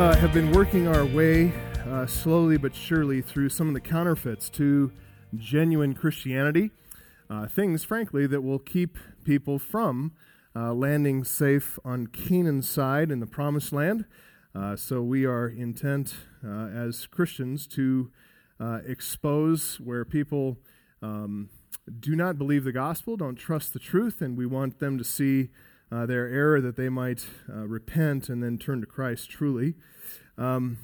Uh, have been working our way uh, slowly but surely through some of the counterfeits to genuine Christianity. Uh, things, frankly, that will keep people from uh, landing safe on Canaan's side in the promised land. Uh, so we are intent uh, as Christians to expose where people um, do not believe the gospel, don't trust the truth, and we want them to see uh, their error that they might uh, repent and then turn to Christ truly. Um,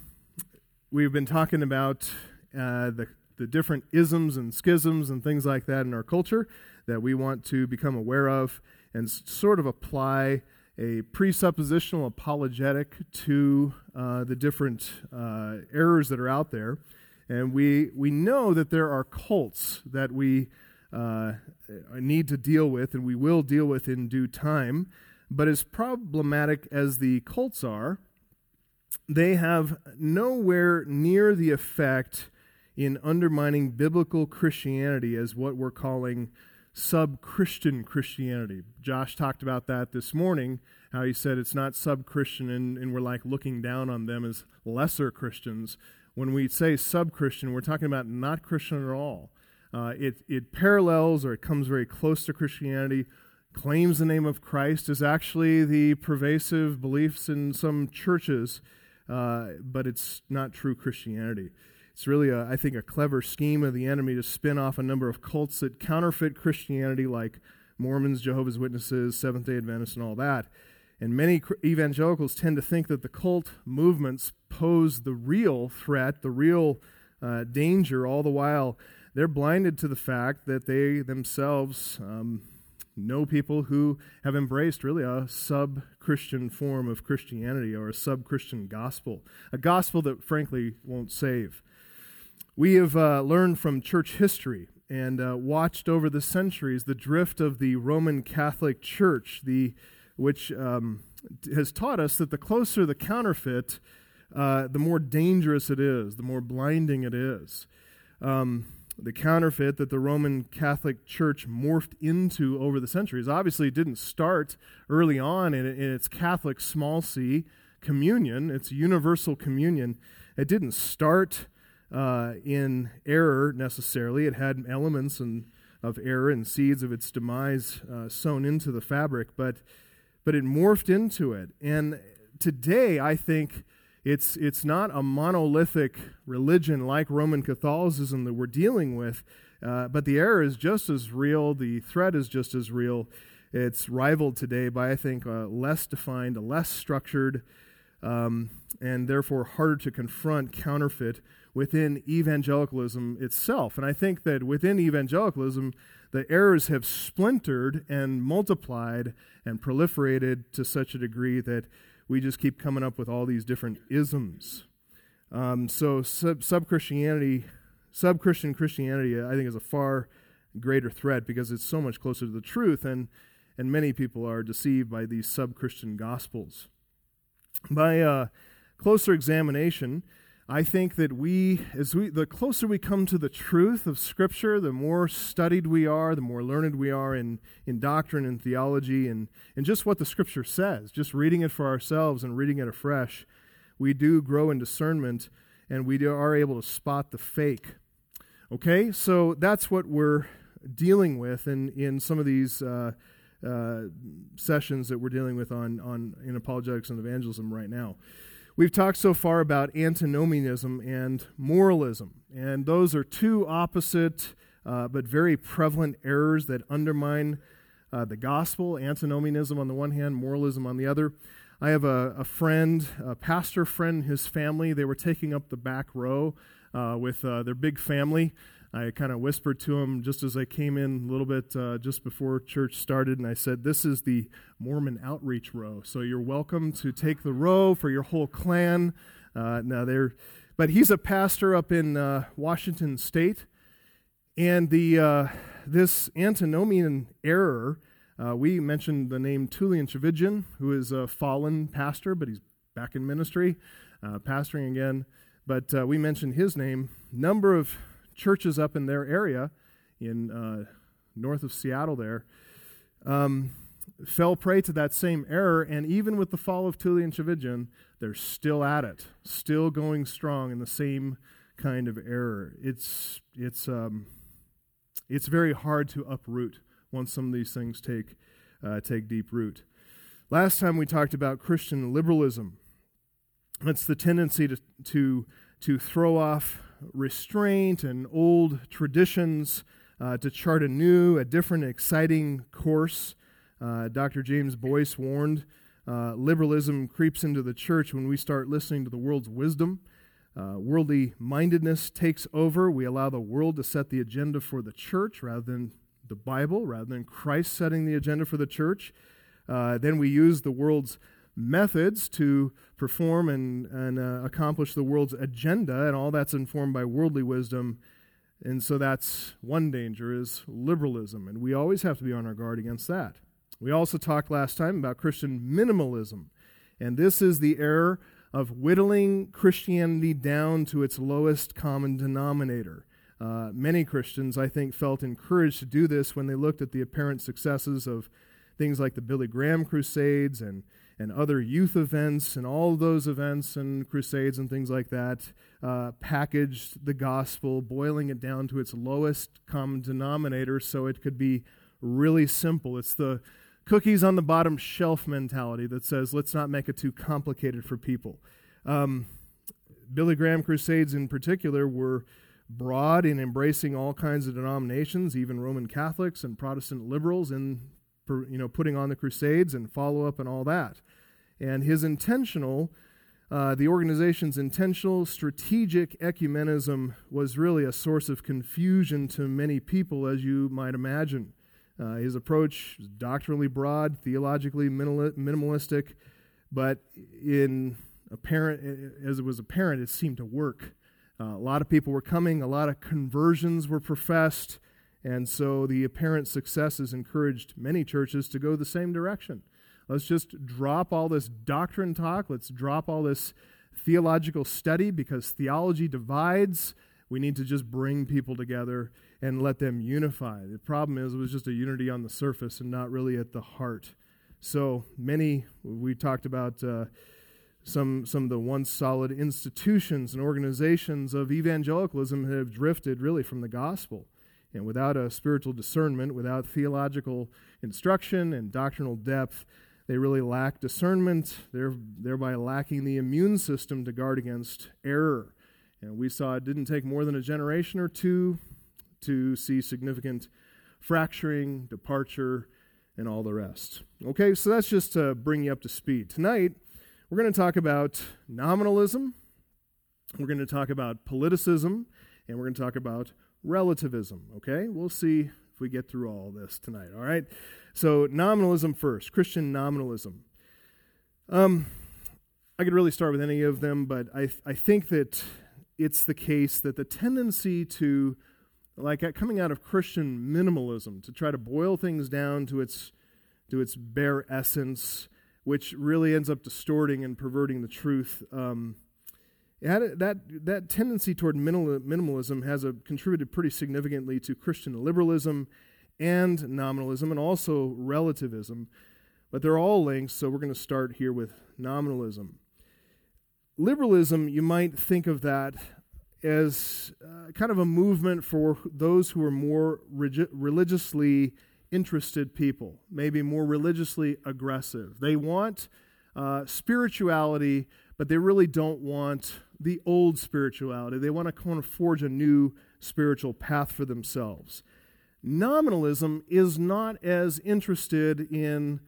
we've been talking about uh, the, the different isms and schisms and things like that in our culture that we want to become aware of and s- sort of apply a presuppositional apologetic to uh, the different uh, errors that are out there. And we, we know that there are cults that we uh, need to deal with, and we will deal with in due time. But as problematic as the cults are, they have nowhere near the effect in undermining biblical Christianity as what we're calling sub Christian Christianity. Josh talked about that this morning, how he said it's not sub Christian and, and, we're like looking down on them as lesser Christians. When we say sub Christian, we're talking about not Christian at all. Uh, it, it parallels or it comes very close to Christianity, claims the name of Christ, is actually the pervasive beliefs in some churches, uh, but it's not true Christianity. It's really, a, I think, a clever scheme of the enemy to spin off a number of cults that counterfeit Christianity, like Mormons, Jehovah's Witnesses, Seventh day Adventists, and all that. And many evangelicals tend to think that the cult movements pose the real threat, the real uh, danger, all the while they're blinded to the fact that they themselves um, know people who have embraced really a sub Christian form of Christianity or a sub Christian gospel, a gospel that frankly won't save. We have uh, learned from church history and uh, watched over the centuries the drift of the Roman Catholic Church, the, which um, has taught us that the closer the counterfeit, uh, the more dangerous it is, the more blinding it is. Um, the counterfeit that the Roman Catholic Church morphed into over the centuries. Obviously, didn't start early on in, in its Catholic small c communion, its universal communion. It didn't start uh, in error necessarily. It had elements and, of error and seeds of its demise uh, sown into the fabric, but, but it morphed into it. And today, I think it's, it's not a monolithic religion like Roman Catholicism that we're dealing with, uh, but the error is just as real, the threat is just as real. It's rivaled today by, I think, a less defined, a less structured, um, and therefore harder to confront counterfeit within evangelicalism itself. And I think that within evangelicalism, the errors have splintered and multiplied and proliferated to such a degree that we just keep coming up with all these different isms. Um, so sub Christianity, sub Christian Christianity, I think is a far greater threat because it's so much closer to the truth, and and many people are deceived by these sub Christian gospels. By uh, closer examination, I think that we, as we, the closer we come to the truth of Scripture, the more studied we are, the more learned we are in, in doctrine and theology and, and just what the Scripture says, just reading it for ourselves and reading it afresh, we do grow in discernment and we are able to spot the fake. Okay, so that's what we're dealing with in, in some of these uh, uh, sessions that we're dealing with on, on in apologetics and evangelism right now. We've talked so far about antinomianism and moralism, and those are two opposite uh, but very prevalent errors that undermine uh, the gospel. Antinomianism on the one hand, moralism on the other. I have a, a friend, a pastor friend, his family. They were taking up the back row uh, with uh, their big family. I kind of whispered to him just as I came in a little bit uh, just before church started, and I said, This is the Mormon outreach row. So you're welcome to take the row for your whole clan. Uh, now they're, but he's a pastor up in uh, Washington State, and the uh, this antinomian error. Uh, we mentioned the name Tullian Tchividjian, who is a fallen pastor, but he's back in ministry, uh, pastoring again. But we mentioned his name. Number of churches up in their area, in uh, north of Seattle, there, um, fell prey to that same error, and even with the fall of Tullian Tchividjian, they're still at it, still going strong in the same kind of error. It's it's um, it's very hard to uproot once some of these things take uh, take deep root. Last time we talked about Christian liberalism. It's the tendency to to to throw off restraint and old traditions uh, to chart a new, a different, exciting course. Uh, Dr. James Boice warned uh, liberalism creeps into the church when we start listening to the world's wisdom. Uh, worldly mindedness takes over. We allow the world to set the agenda for the church rather than the Bible, rather than Christ setting the agenda for the church. Uh, then we use the world's methods to perform and, and uh, accomplish the world's agenda, and all that's informed by worldly wisdom. And so that's one danger is liberalism, and we always have to be on our guard against that. We also talked last time about Christian minimalism, and this is the error of whittling Christianity down to its lowest common denominator. Uh, many Christians, I think, felt encouraged to do this when they looked at the apparent successes of things like the Billy Graham Crusades and, and other youth events and all those events and crusades and things like that, uh, packaged the gospel, boiling it down to its lowest common denominator so it could be really simple. It's the cookies on the bottom shelf mentality that says, let's not make it too complicated for people. Um, Billy Graham Crusades, in particular, were broad in embracing all kinds of denominations, even Roman Catholics and Protestant liberals, in you know putting on the Crusades and follow up and all that. And his intentional, uh, the organization's intentional strategic ecumenism was really a source of confusion to many people, as you might imagine. Uh, his approach is doctrinally broad, theologically minimalistic, but in apparent as it was apparent, it seemed to work. Uh, a lot of people were coming, a lot of conversions were professed, and so the apparent successes encouraged many churches to go the same direction. Let's just drop all this doctrine talk. Let's drop all this theological study because theology divides. We need to just bring people together and let them unify. The problem is it was just a unity on the surface and not really at the heart. So many, we talked about uh, some, some of the once solid institutions and organizations of evangelicalism have drifted really from the gospel. And without a spiritual discernment, without theological instruction and doctrinal depth, they really lack discernment, thereby lacking the immune system to guard against error. And we saw it didn't take more than a generation or two to see significant fracturing, departure, and all the rest. Okay, so that's just to bring you up to speed. Tonight, we're going to talk about nominalism, we're going to talk about politicism, and we're going to talk about relativism. Okay, we'll see if we get through all this tonight. All right, so nominalism first, Christian nominalism. Um, I could really start with any of them, but I, I think that it's the case that the tendency to like coming out of Christian minimalism to try to boil things down to its to its bare essence, which really ends up distorting and perverting the truth. Um, a, that that tendency toward minimal, minimalism has a, contributed pretty significantly to Christian liberalism and nominalism, and also relativism. But they're all linked, so we're going to start here with nominalism. Liberalism, you might think of that as uh, kind of a movement for those who are more religiously interested people, maybe more religiously aggressive. They want uh, spirituality, but they really don't want the old spirituality. They want to kind of forge a new spiritual path for themselves. Nominalism is not as interested in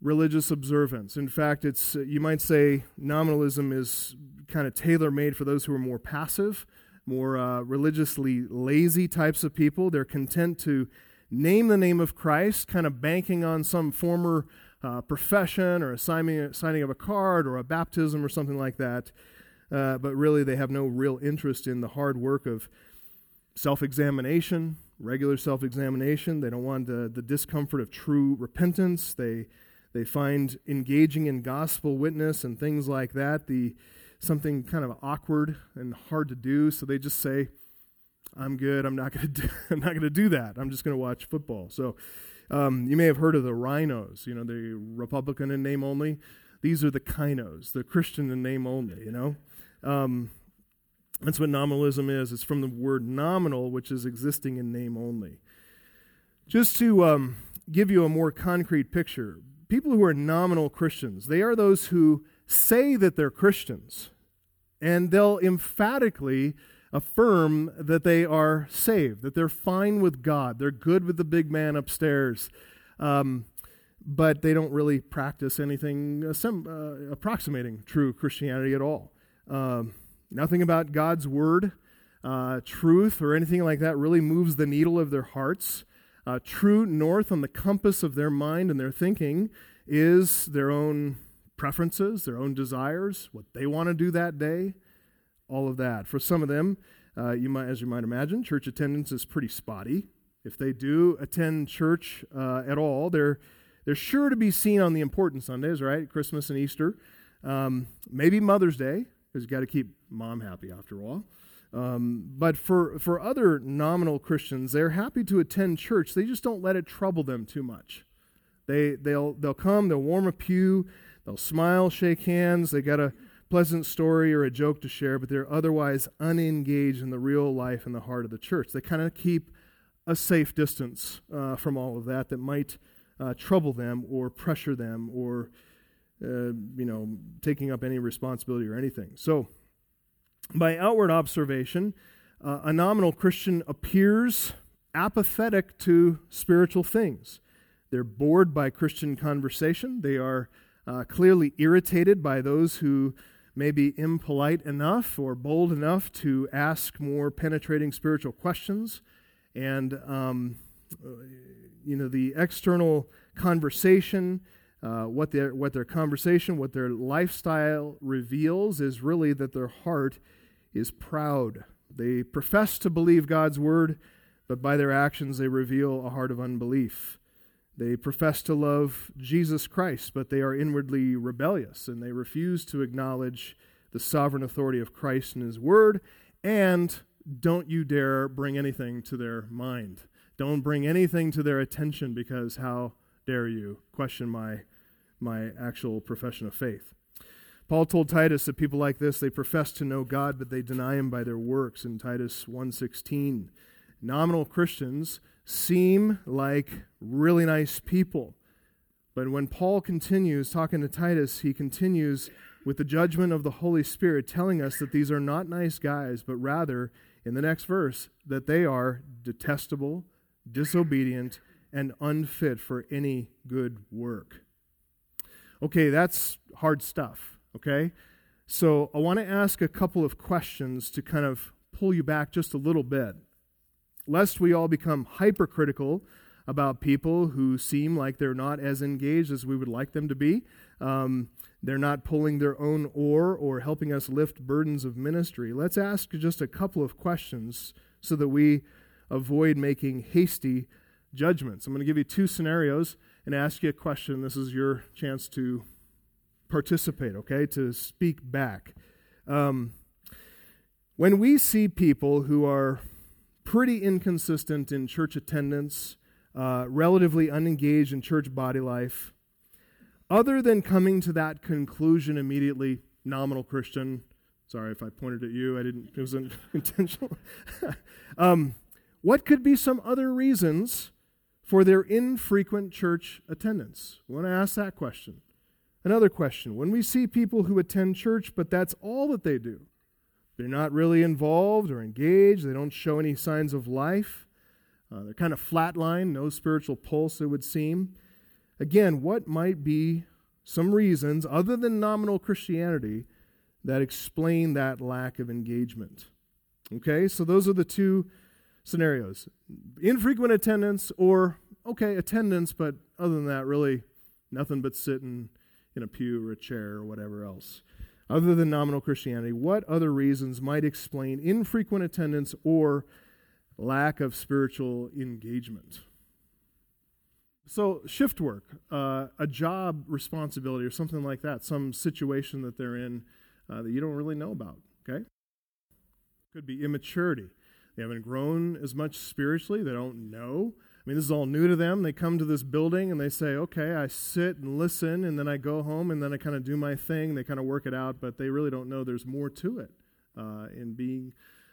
religious observance. In fact, it's you might say nominalism is kind of tailor made for those who are more passive, more uh, religiously lazy types of people. They're content to name the name of Christ, kind of banking on some former uh, profession or a signing, signing of a card or a baptism or something like that. Uh, but really, they have no real interest in the hard work of self examination, regular self examination. They don't want the, the discomfort of true repentance. They, they find engaging in gospel witness and things like that the something kind of awkward and hard to do, so they just say, "I'm good. I'm not going to. I'm not going to do that. I'm just going to watch football." So, Um, you may have heard of the RINOs you know, the Republican in name only. These are the KINOs, the Christian in name only, you know. Um, that's what nominalism is. It's from the word nominal, which is existing in name only. Just to um, give you a more concrete picture, people who are nominal Christians, they are those who say that they're Christians, and they'll emphatically affirm that they are saved, that they're fine with God, they're good with the big man upstairs, um, but they don't really practice anything uh, approximating true Christianity at all. Um, nothing about God's word, uh, truth, or anything like that really moves the needle of their hearts. Uh, true north on the compass of their mind and their thinking is their own preferences, their own desires, what they want to do that day all of that. For some of them, uh, you might, as you might imagine, church attendance is pretty spotty. If they do attend church uh, at all, they're they're sure to be seen on the important Sundays, right? Christmas and Easter, um, maybe Mother's Day, because you got to keep mom happy after all. Um, but for for other nominal Christians, they're happy to attend church. They just don't let it trouble them too much. They they'll they'll come, they'll warm a pew, they'll smile, shake hands. They got a pleasant story or a joke to share, but they're otherwise unengaged in the real life and the heart of the church. They kind of keep a safe distance uh, from all of that that might uh, trouble them or pressure them or uh, you know taking up any responsibility or anything. So, by outward observation, uh, a nominal Christian appears apathetic to spiritual things. They're bored by Christian conversation. They are uh, clearly irritated by those who may be impolite enough or bold enough to ask more penetrating spiritual questions. And, um, you know, the external conversation, uh, what, their, what their conversation, what their lifestyle reveals is really that their heart is proud. They profess to believe God's word, but by their actions they reveal a heart of unbelief. They profess to love Jesus Christ, but they are inwardly rebellious and they refuse to acknowledge the sovereign authority of Christ and His Word. And don't you dare bring anything to their mind. Don't bring anything to their attention because how dare you question my, my actual profession of faith. Paul told Titus that people like this, they profess to know God, but they deny him by their works in Titus 1:16. Nominal Christians seem like really nice people. But when Paul continues talking to Titus, he continues with the judgment of the Holy Spirit, telling us that these are not nice guys, but rather, in the next verse, that they are detestable, disobedient, and unfit for any good work. Okay, that's hard stuff, okay? So I want to ask a couple of questions to kind of pull you back just a little bit lest we all become hypercritical about people who seem like they're not as engaged as we would like them to be. Um, they're not pulling their own oar or helping us lift burdens of ministry. Let's ask just a couple of questions so that we avoid making hasty judgments. I'm going to give you two scenarios and ask you a question. This is your chance to participate, okay, to speak back. Um, when we see people who are pretty inconsistent in church attendance, uh, relatively unengaged in church body life. Other than coming to that conclusion immediately, nominal Christian. Sorry if I pointed at you, I didn't, it wasn't intentional. um, what could be some other reasons for their infrequent church attendance? I want to ask that question. Another question when we see people who attend church, but that's all that they do, they're not really involved or engaged. They don't show any signs of life. Uh, they're kind of flatline, no spiritual pulse, it would seem. Again, what might be some reasons, other than nominal Christianity, that explain that lack of engagement? Okay, so those are the two scenarios infrequent attendance, or, okay, attendance, but other than that, really nothing but sitting in a pew or a chair or whatever else other than nominal Christianity, what other reasons might explain infrequent attendance or lack of spiritual engagement? So, shift work, uh, a job responsibility, or something like that, some situation that they're in uh, that you don't really know about, okay? Could be immaturity. They haven't grown as much spiritually, they don't know I mean, this is all new to them. They come to this building and they say, okay, I sit and listen, and then I go home and then I kind of do my thing. They kind of work it out, but they really don't know there's more to it uh, in being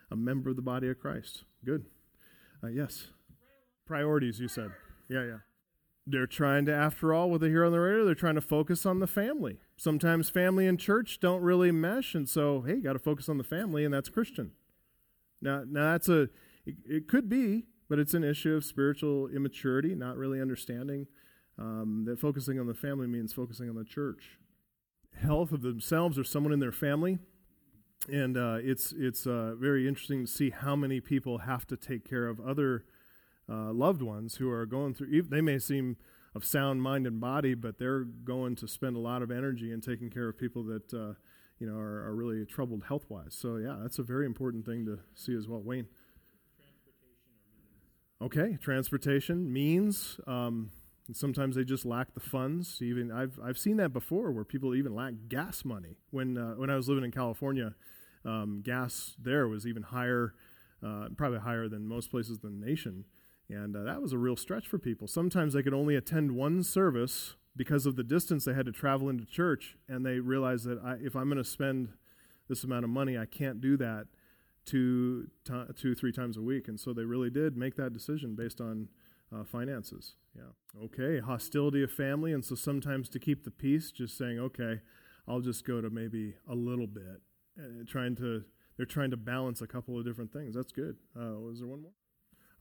a member of the body of Christ. Good. Uh, yes. Priorities, you said. Yeah, yeah. They're trying to, after all, what they hear on the radio, they're trying to focus on the family. Sometimes family and church don't really mesh, and so, hey, got to focus on the family, and that's Christian. Now, now that's a, it, it could be but it's an issue of spiritual immaturity, not really understanding um, that focusing on the family means focusing on the church. Health of themselves or someone in their family. And uh, it's, it's uh, very interesting to see how many people have to take care of other uh, loved ones who are going through, they may seem of sound mind and body, but they're going to spend a lot of energy in taking care of people that uh, you know are, are really troubled health wise. So yeah, that's a very important thing to see as well. Wayne. Okay, transportation means. Um, sometimes they just lack the funds. Even I've I've seen that before, where people even lack gas money. When uh, when I was living in California, um, gas there was even higher, uh, probably higher than most places in the nation, and uh, that was a real stretch for people. Sometimes they could only attend one service because of the distance they had to travel into church, and they realized that I, if I'm going to spend this amount of money, I can't do that two, two, three times a week. And so they really did make that decision based on uh, finances. Yeah. Okay. Hostility of family. And so sometimes to keep the peace, just saying, okay, I'll just go to maybe a little bit. Trying to, they're trying to balance a couple of different things. That's good. Uh, was there one more?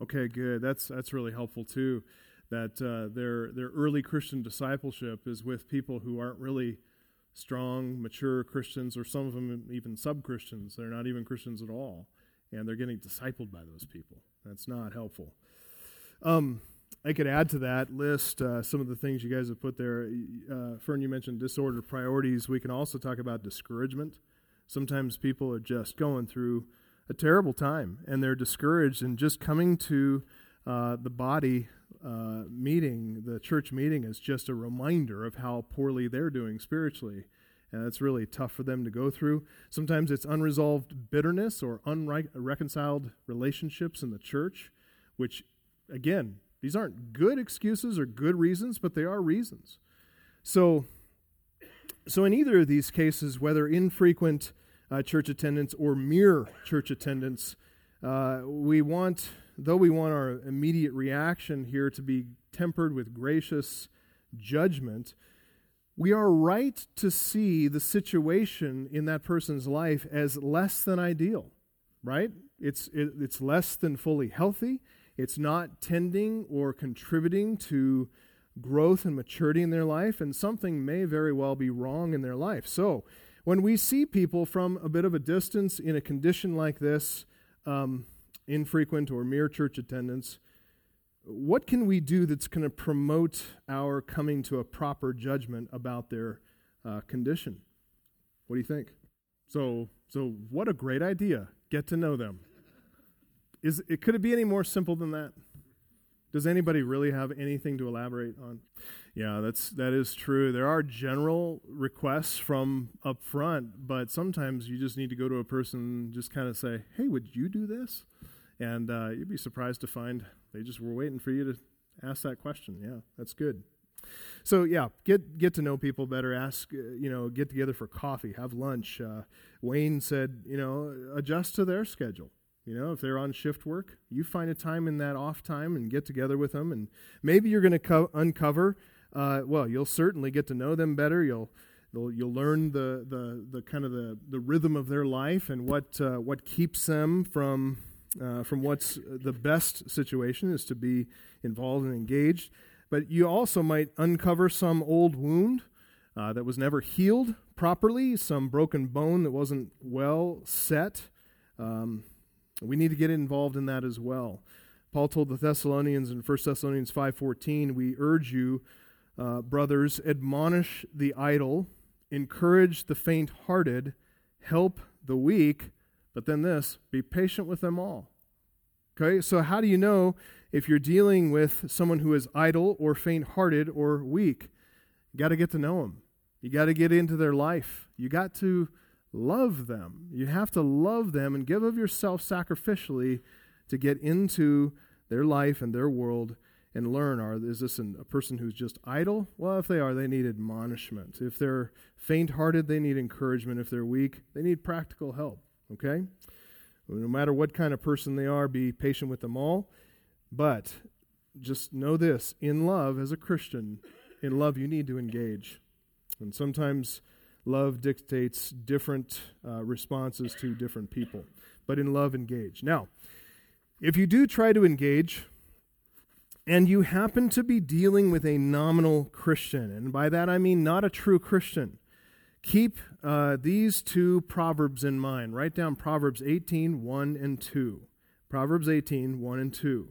Okay, good. That's that's really helpful too. That uh, their their early Christian discipleship is with people who aren't really strong, mature Christians, or some of them even sub Christians. They're not even Christians at all. And they're getting discipled by those people. That's not helpful. Um, I could add to that list uh, some of the things you guys have put there. Uh, Fern, you mentioned disordered priorities. We can also talk about discouragement. Sometimes people are just going through a terrible time and they're discouraged, and just coming to uh, the body uh, meeting, the church meeting, is just a reminder of how poorly they're doing spiritually. And it's really tough for them to go through. Sometimes it's unresolved bitterness or unreconciled relationships in the church, which, again, these aren't good excuses or good reasons, but they are reasons. So, so in either of these cases, whether infrequent uh, church attendance or mere church attendance, uh, we want though we want our immediate reaction here to be tempered with gracious judgment, we are right to see the situation in that person's life as less than ideal, right? It's, it, it's less than fully healthy. It's not tending or contributing to growth and maturity in their life, and something may very well be wrong in their life. So, when we see people from a bit of a distance in a condition like this, um, infrequent or mere church attendance, what can we do that's going to promote our coming to a proper judgment about their uh, condition? What do you think? So, so what a great idea! Get to know them. Is it could it be any more simple than that? Does anybody really have anything to elaborate on? Yeah, that's that is true. There are general requests from up front, but sometimes you just need to go to a person, and just kind of say, "Hey, would you do this?" And uh, you'd be surprised to find they just were waiting for you to ask that question. Yeah, that's good. So yeah, get get to know people better. Ask, uh, you know, get together for coffee, have lunch. Uh, Wayne said, you know, adjust to their schedule. You know, if they're on shift work, you find a time in that off time and get together with them, and maybe you're going to co- uncover. Uh, well, you'll certainly get to know them better. You'll you'll learn the, the, the kind of the, the rhythm of their life and what uh, what keeps them from uh, from what's the best situation is to be involved and engaged. But you also might uncover some old wound uh, that was never healed properly, some broken bone that wasn't well set. Um, we need to get involved in that as well. Paul told the Thessalonians in 1 Thessalonians 5:14, "We urge you, uh, brothers, admonish the idle, encourage the faint-hearted, help the weak." But then this be patient with them all. Okay, so how do you know if you're dealing with someone who is idle or faint hearted or weak? You got to get to know them. You got to get into their life. You got to love them. You have to love them and give of yourself sacrificially to get into their life and their world and learn are is this an, a person who's just idle? Well, if they are, they need admonishment. If they're faint hearted, they need encouragement. If they're weak, they need practical help. Okay? No matter what kind of person they are, be patient with them all. But just know this in love, as a Christian, in love, you need to engage. And sometimes love dictates different uh, responses to different people. But in love, engage. Now, if you do try to engage, and you happen to be dealing with a nominal Christian, and by that I mean not a true Christian, keep uh, these two proverbs in mind. Write down Proverbs 18, 1 and 2. Proverbs 18, 1 and 2.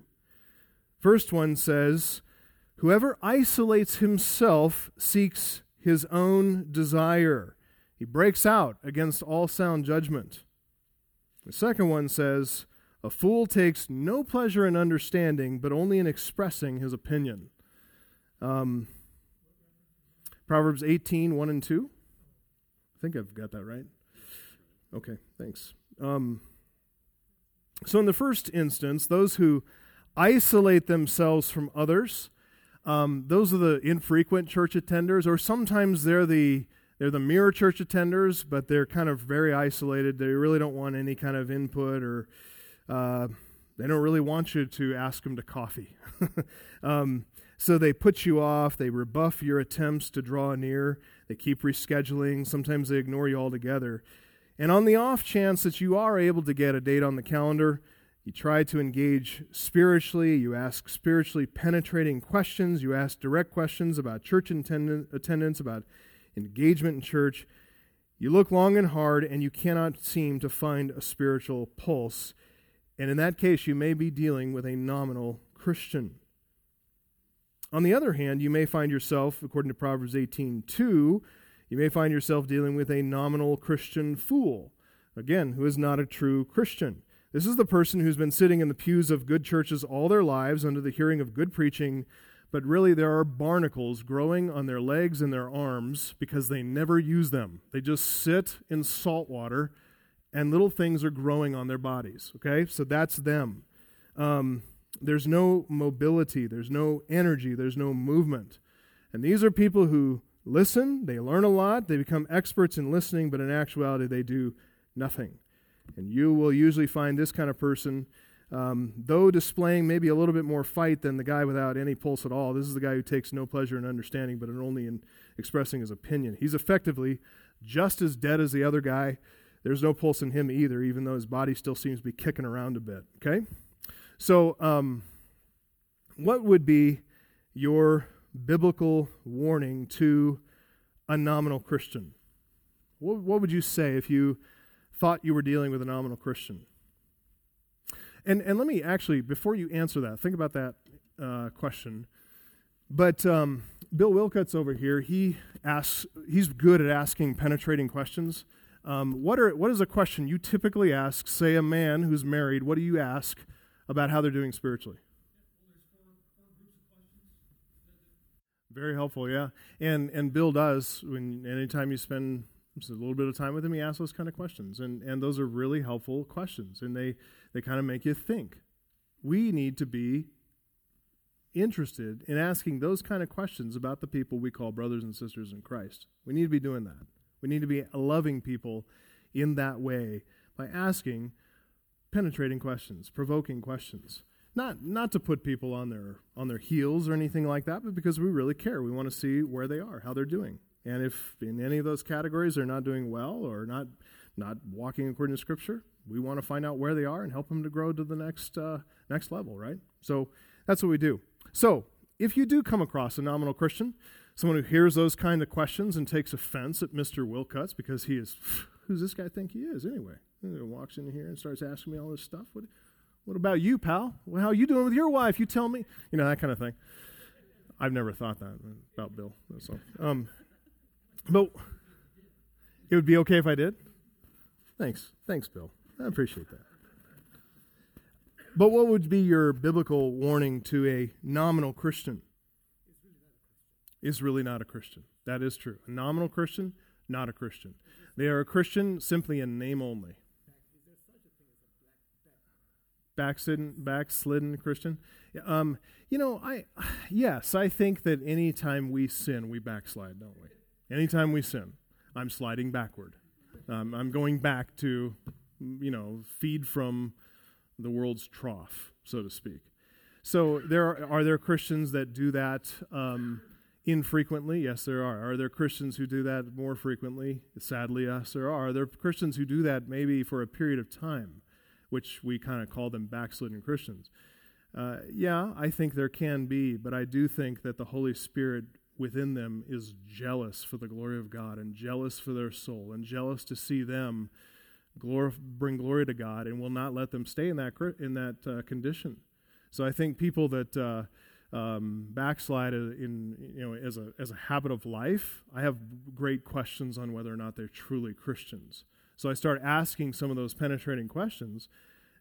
First one says, Whoever isolates himself seeks his own desire. He breaks out against all sound judgment. The second one says, A fool takes no pleasure in understanding, but only in expressing his opinion. Um, Proverbs 18, 1 and 2. I think I've got that right. Okay, thanks. Um, so, in the first instance, those who isolate themselves from others, um, those are the infrequent church attenders, or sometimes they're the they're the mirror church attenders, but they're kind of very isolated. They really don't want any kind of input, or uh, they don't really want you to ask them to coffee. um, so they put you off. They rebuff your attempts to draw near. They keep rescheduling. Sometimes they ignore you altogether. And on the off chance that you are able to get a date on the calendar, you try to engage spiritually. You ask spiritually penetrating questions. You ask direct questions about church attendance, about engagement in church. You look long and hard, and you cannot seem to find a spiritual pulse. And in that case, you may be dealing with a nominal Christian. On the other hand, you may find yourself, according to Proverbs 18 2, you may find yourself dealing with a nominal Christian fool, again, who is not a true Christian. This is the person who's been sitting in the pews of good churches all their lives under the hearing of good preaching, but really there are barnacles growing on their legs and their arms because they never use them. They just sit in salt water and little things are growing on their bodies. Okay? So that's them. Um, there's no mobility, there's no energy, there's no movement. And these are people who listen, they learn a lot, they become experts in listening, but in actuality, they do nothing. And you will usually find this kind of person, um, though displaying maybe a little bit more fight than the guy without any pulse at all. This is the guy who takes no pleasure in understanding, but only in expressing his opinion. He's effectively just as dead as the other guy. There's no pulse in him either, even though his body still seems to be kicking around a bit. Okay? So, um, what would be your biblical warning to a nominal Christian? What, what would you say if you thought you were dealing with a nominal Christian. And, and let me actually, before you answer that, think about that uh, question. But um, Bill Wilcuts over here, he asks, he's good at asking penetrating questions. Um, what, are, what is a question you typically ask, say, a man who's married? What do you ask about how they're doing spiritually? Very helpful, yeah. And and Bill does when anytime you spend a little bit of time with him, he asks those kind of questions. And, and those are really helpful questions. And they, they kind of make you think. We need to be interested in asking those kind of questions about the people we call brothers and sisters in Christ. We need to be doing that. We need to be loving people in that way by asking penetrating questions, provoking questions. Not, not to put people on their, on their heels or anything like that, but because we really care. We want to see where they are, how they're doing. And if in any of those categories they're not doing well or not not walking according to Scripture, we want to find out where they are and help them to grow to the next uh, next level, right? So that's what we do. So if you do come across a nominal Christian, someone who hears those kind of questions and takes offense at Mr. Wilcuts because he is, who's this guy think he is anyway? He walks in here and starts asking me all this stuff. What, what about you, pal? Well, how are you doing with your wife? You tell me. You know, that kind of thing. I've never thought that about Bill. So, um, but it would be okay if I did? Thanks. Thanks, Bill. I appreciate that. But what would be your biblical warning to a nominal Christian? Is really not a Christian. That is true. A nominal Christian, not a Christian. They are a Christian simply in name only. Backslidden, backslidden Christian. Um, you know, I yes, I think that anytime we sin, we backslide, don't we? Anytime we sin, I'm sliding backward. Um, I'm going back to, you know, feed from the world's trough, so to speak. So there are, are there Christians that do that um, infrequently? Yes, there are. Are there Christians who do that more frequently? Sadly, yes, there are. Are there Christians who do that maybe for a period of time, which we kind of call them backslidden Christians? Uh, yeah, I think there can be, but I do think that the Holy Spirit within them is jealous for the glory of God and jealous for their soul and jealous to see them glor- bring glory to God and will not let them stay in that in that uh, condition. So I think people that uh, um, backslide in you know as a as a habit of life, I have great questions on whether or not they're truly Christians. So I start asking some of those penetrating questions,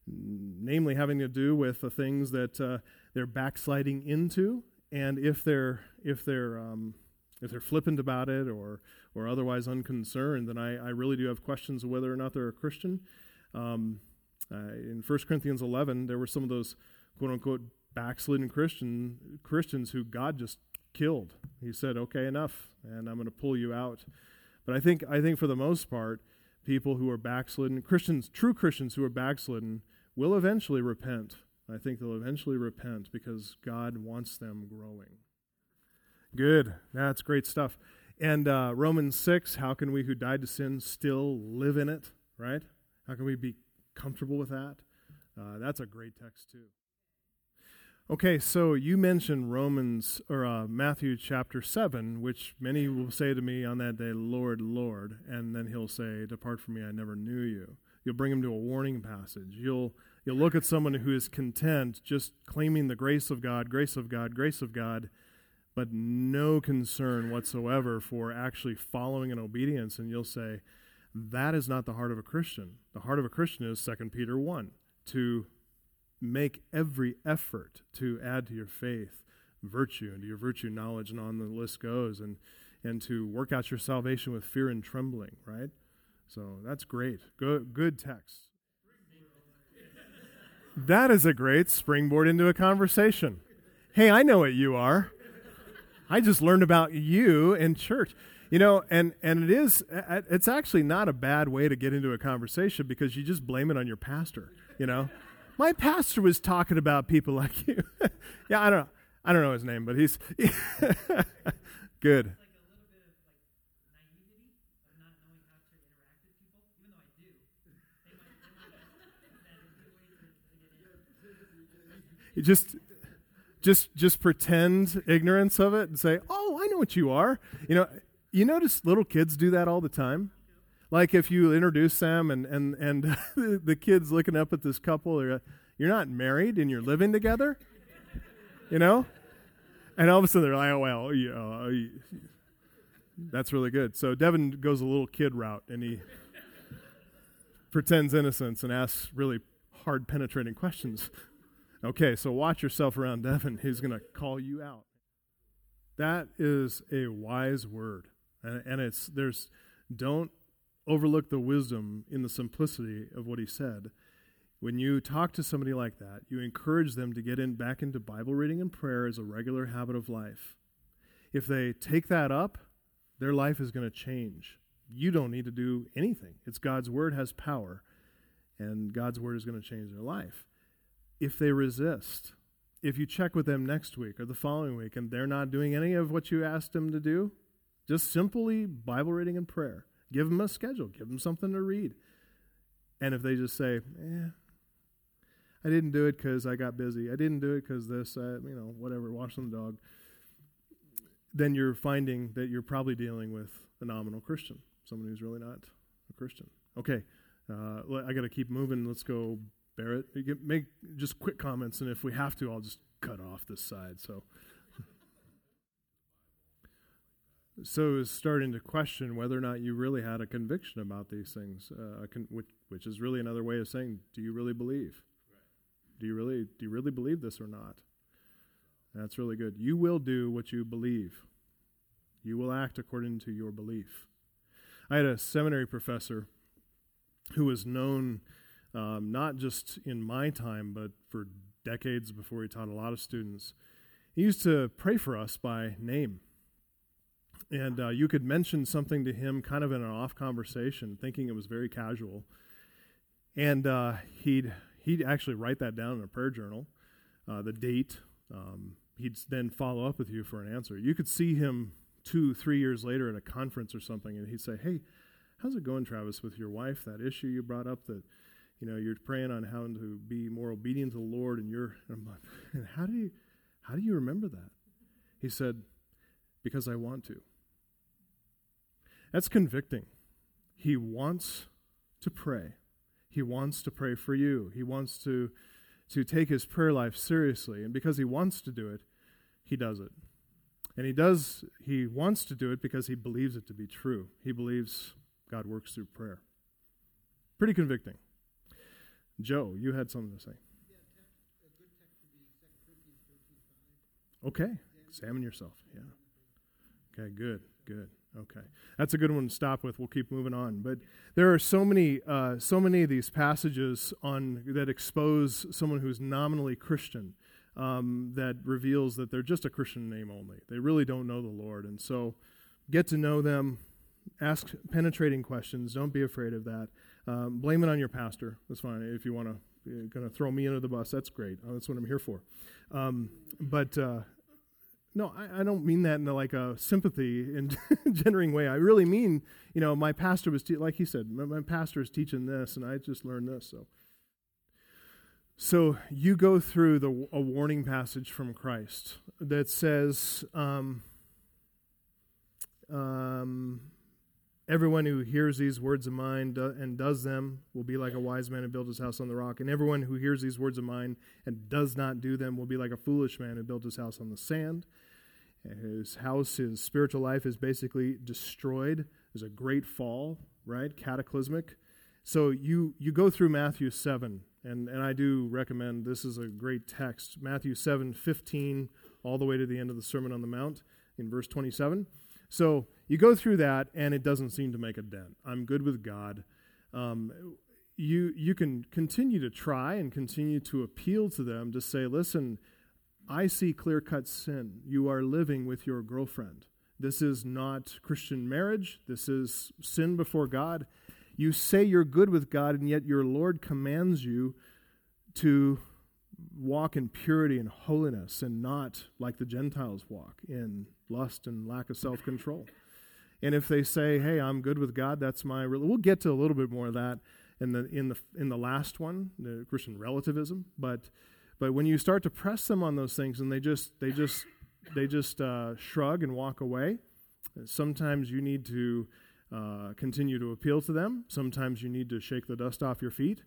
namely having to do with the things that uh, they're backsliding into and if they're if they're um, if they're flippant about it or or otherwise unconcerned, then I, I really do have questions of whether or not they're a Christian. Um, uh, in 1 Corinthians 11, there were some of those quote unquote backslidden Christian Christians who God just killed. He said, "Okay, enough, and I'm going to pull you out." But I think I think for the most part, people who are backslidden Christians, true Christians who are backslidden, will eventually repent I think they'll eventually repent because God wants them growing. Good. That's great stuff. And uh, Romans 6, how can we who died to sin still live in it, right? How can we be comfortable with that? Uh, that's a great text, too. Okay, so you mentioned Romans or uh, Matthew chapter 7, which many will say to me on that day, Lord, Lord. And then he'll say, Depart from me, I never knew you. You'll bring him to a warning passage. You'll you'll look at someone who is content just claiming the grace of God, grace of God, grace of God, but no concern whatsoever for actually following in obedience, and you'll say, that is not the heart of a Christian. The heart of a Christian is 2 Peter 1 to make every effort to add to your faith virtue, and to your virtue knowledge, and on the list goes, and, and to work out your salvation with fear and trembling, right? So that's great. Good, good text. That is a great springboard into a conversation. Hey, I know what you are. I just learned about you in church. You know, and, and it is, it's actually not a bad way to get into a conversation because you just blame it on your pastor, you know? My pastor was talking about people like you. yeah, I don't know. I don't know his name, but he's good. just just just pretend ignorance of it and say, "Oh, I know what you are." You know, you notice little kids do that all the time. Like if you introduce them and and and the kids looking up at this couple, you're, you're not married and you're living together. You know, and all of a sudden they're like, "Oh well, yeah, that's really good." So Devin goes a little kid route and he pretends innocence and asks really hard, penetrating questions. Okay, so watch yourself around Devin. He's going to call you out. That is a wise word. And, and it's, there's, don't overlook the wisdom in the simplicity of what he said. When you talk to somebody like that, you encourage them to get in back into Bible reading and prayer as a regular habit of life. If they take that up, their life is going to change. You don't need to do anything. It's God's word has power, and God's word is going to change their life if they resist, if you check with them next week or the following week and they're not doing any of what you asked them to do, just simply Bible reading and prayer. Give them a schedule, give them something to read. And if they just say, eh, I didn't do it because I got busy, I didn't do it because this, uh, you know, whatever, washing the dog, then you're finding that you're probably dealing with a nominal Christian, someone who's really not a Christian. Okay, uh, I got to keep moving. Let's go Barrett. Make just quick comments, and if we have to, I'll just cut off this side. So, so is starting to question whether or not you really had a conviction about these things, uh, con- which, which is really another way of saying, do you really believe? Do you really do you really believe this or not? That's really good. You will do what you believe. You will act according to your belief. I had a seminary professor who was known um, not just in my time, but for decades before he taught a lot of students. He used to pray for us by name. And uh, you could mention something to him kind of in an off conversation, thinking it was very casual. And uh, he'd, he'd actually write that down in a prayer journal, uh, the date. Um, he'd then follow up with you for an answer. You could see him two, three years later at a conference or something, and he'd say, Hey, how's it going, Travis, with your wife? That issue you brought up that you know, you're praying on how to be more obedient to the Lord, and you're, and I'm like, how do you, how do you remember that? He said, because I want to. That's convicting. He wants to pray. He wants to pray for you. He wants to, to take his prayer life seriously. And because he wants to do it, he does it. And he does, he wants to do it because he believes it to be true. He believes God works through prayer. Pretty convicting. Joe, you had something to say. Okay, examine yourself. Yeah. Okay, good, good. Okay, that's a good one to stop with. We'll keep moving on. But there are so many, uh, so many of these passages on that expose someone who's nominally Christian. Um, that reveals that they're just a Christian name only. They really don't know the Lord, and so get to know them. Ask penetrating questions. Don't be afraid of that. Um, blame it on your pastor. That's fine. If you want to, you're going to throw me under the bus. That's great. Uh, that's what I'm here for. Um, but uh, no, I, I, don't mean that in a, like a sympathy and generating way. I really mean, you know, my pastor was te- like he said, my, my pastor is teaching this, and I just learned this. So, so you go through the a warning passage from Christ that says. Um, um, Everyone who hears these words of mine do, and does them will be like a wise man who built his house on the rock. And everyone who hears these words of mine and does not do them will be like a foolish man who built his house on the sand. His house, his spiritual life is basically destroyed. There's a great fall, right? Cataclysmic. So you, you go through Matthew 7, and, and I do recommend this is a great text. Matthew 7, 15, all the way to the end of the Sermon on the Mount in verse 27. So you go through that, and it doesn't seem to make a dent. I'm good with God. Um, you you can continue to try and continue to appeal to them to say, listen, I see clear cut sin. You are living with your girlfriend. This is not Christian marriage. This is sin before God. You say you're good with God, and yet your Lord commands you to walk in purity and holiness and not like the Gentiles walk in lust and lack of self control. And if they say, "Hey, I'm good with God," that's my. Re-. We'll get to a little bit more of that in the in the in the last one, the Christian relativism. But but when you start to press them on those things, and they just they just they just uh, shrug and walk away. Sometimes you need to uh, continue to appeal to them. Sometimes you need to shake the dust off your feet.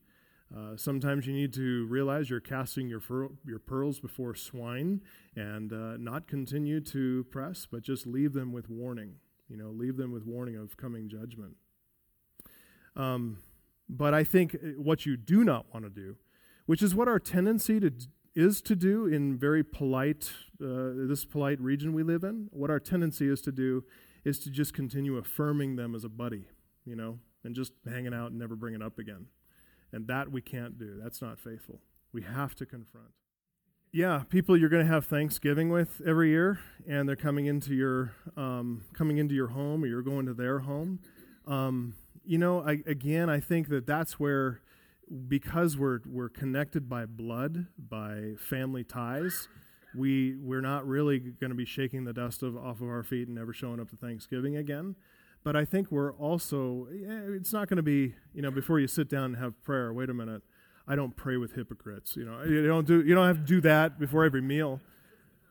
Uh, sometimes you need to realize you're casting your, your pearls before swine and uh, not continue to press, but just leave them with warning. You know, leave them with warning of coming judgment. Um, but I think uh, what you do not want to do, which is what our tendency to is to do in very polite uh, this polite region we live in. What our tendency is to do is to just continue affirming them as a buddy, you know, and just hanging out and never bring it up again. And that we can't do. That's not faithful. We have to confront yeah, people you're going to have Thanksgiving with every year, and they're coming into your um, coming into your home, or you're going to their home. Um, you know, I, again, I think that that's where, because we're we're connected by blood, by family ties, we we're not really going to be shaking the dust of, off of our feet and never showing up to Thanksgiving again. But I think we're also, eh, it's not going to be, you know, before you sit down and have prayer. Wait a minute I don't pray with hypocrites. You know, you don't do you don't have to do that before every meal.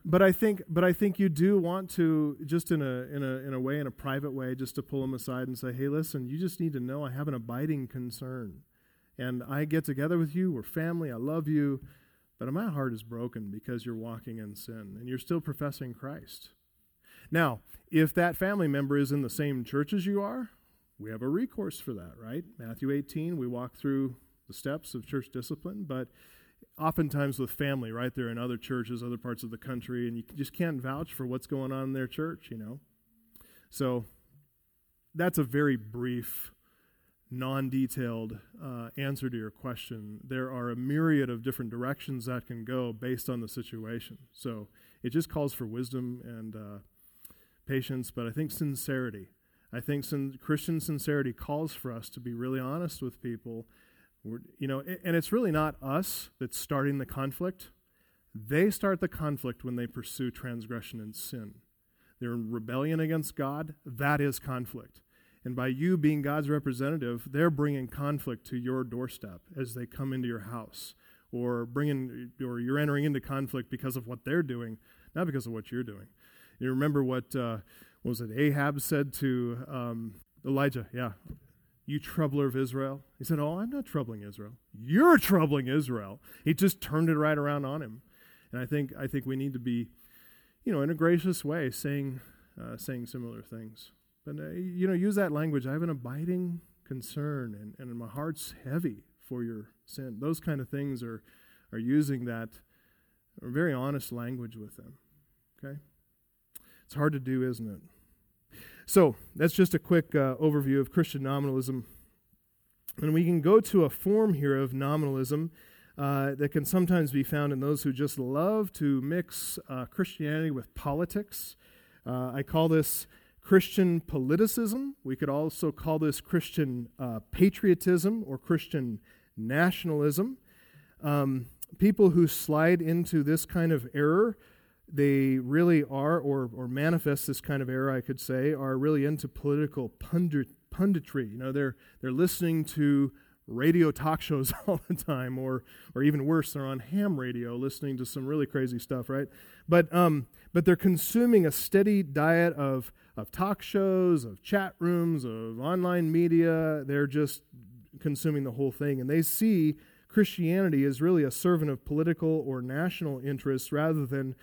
But I think but I think you do want to just in a in a in a way in a private way just to pull them aside and say, "Hey, listen, you just need to know I have an abiding concern. And I get together with you, we're family, I love you, but my heart is broken because you're walking in sin and you're still professing Christ." Now, if that family member is in the same church as you are, we have a recourse for that, right? Matthew 18, we walk through the steps of church discipline, but oftentimes with family, right? They're in other churches, other parts of the country, and you just can't vouch for what's going on in their church, you know? So that's a very brief non detailed uh, answer to your question. There are a myriad of different directions that can go based on the situation. So it just calls for wisdom and uh, patience, but I think sincerity. I think sin- Christian sincerity calls for us to be really honest with people. We're, you know, and it's really not us that's starting the conflict. They start the conflict when they pursue transgression and sin. They're in rebellion against God. That is conflict. And by you being God's representative, they're bringing conflict to your doorstep as they come into your house, or bringing, or you're entering into conflict because of what they're doing, not because of what you're doing. You remember what, uh, what was it? Ahab said to um, Elijah, "Yeah, you troubler of Israel." He said, "Oh, I'm not troubling Israel. You're troubling Israel." He just turned it right around on him. And I think I think we need to be, you know, in a gracious way, saying uh, saying similar things. But, uh, you know, use that language. I have an abiding concern, and, and my heart's heavy for your sin. Those kind of things are, are using that very honest language with them. Okay? It's hard to do, isn't it? So, that's just a quick uh, overview of Christian nominalism. And we can go to a form here of nominalism uh, that can sometimes be found in those who just love to mix uh, Christianity with politics. Uh, I call this Christian politicism. We could also call this Christian uh, patriotism or Christian nationalism. Um, people who slide into this kind of error, they really are, or, or manifest this kind of error, I could say, are really into political pundit, punditry. You know, they're, they're listening to radio talk shows all the time, or, or even worse, they're on ham radio listening to some really crazy stuff, right? But, um, but they're consuming a steady diet of of talk shows, of chat rooms, of online media. They're just consuming the whole thing. And they see Christianity as really a servant of political or national interests rather than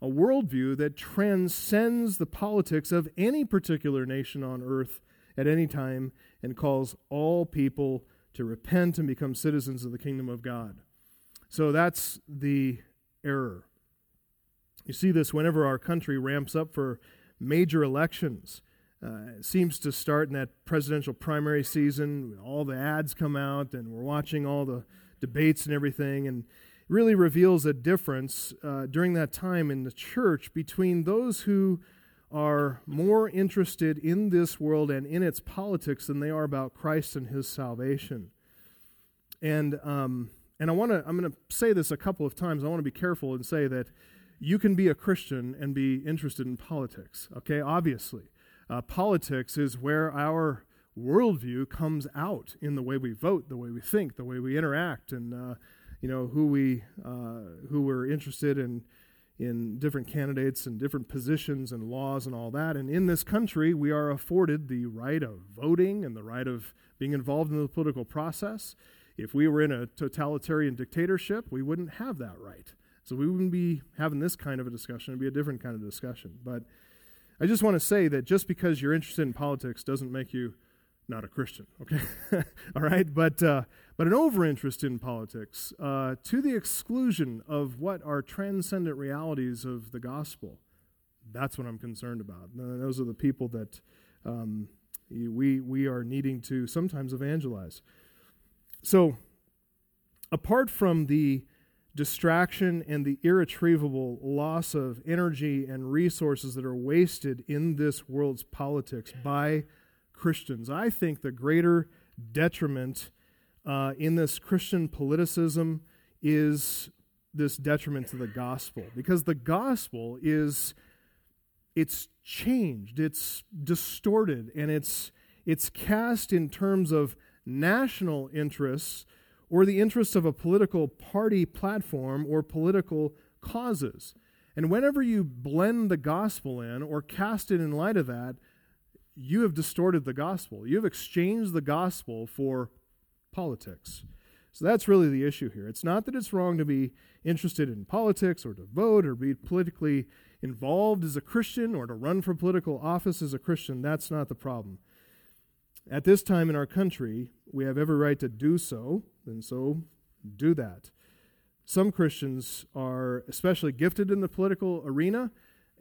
a worldview that transcends the politics of any particular nation on earth at any time and calls all people to repent and become citizens of the kingdom of God. So that's the error. You see this whenever our country ramps up for major elections. Uh, it seems to start in that presidential primary season. All the ads come out, and we're watching all the debates and everything, and really reveals a difference uh, during that time in the church between those who are more interested in this world and in its politics than they are about Christ and His salvation. And um, and I want to I'm going to say this a couple of times. I want to be careful and say that you can be a Christian and be interested in politics, okay? Obviously. Uh, politics is where our worldview comes out in the way we vote, the way we think, the way we interact, and uh, you know who we uh, who we're interested in in different candidates and different positions and laws and all that. And in this country, we are afforded the right of voting and the right of being involved in the political process. If we were in a totalitarian dictatorship, we wouldn't have that right. So we wouldn't be having this kind of a discussion. It'd be a different kind of discussion. But I just want to say that just because you're interested in politics doesn't make you not a Christian, okay? All right? But, uh, but an overinterest in politics uh, to the exclusion of what are transcendent realities of the gospel, that's what I'm concerned about. Those are the people that um, we, we are needing to sometimes evangelize. So, apart from the distraction and the irretrievable loss of energy and resources that are wasted in this world's politics by Christians. I think the greater detriment uh, in this Christian politicism is this detriment to the gospel because the gospel is it's changed it's distorted and it's it's cast in terms of national interests or the interests of a political party platform or political causes. And whenever you blend the gospel in or cast it in light of that, you have distorted the gospel. You have exchanged the gospel for politics. So that's really the issue here. It's not that it's wrong to be interested in politics or to vote or be politically involved as a Christian or to run for political office as a Christian. That's not the problem. At this time in our country, we have every right to do so, and so do that. Some Christians are especially gifted in the political arena,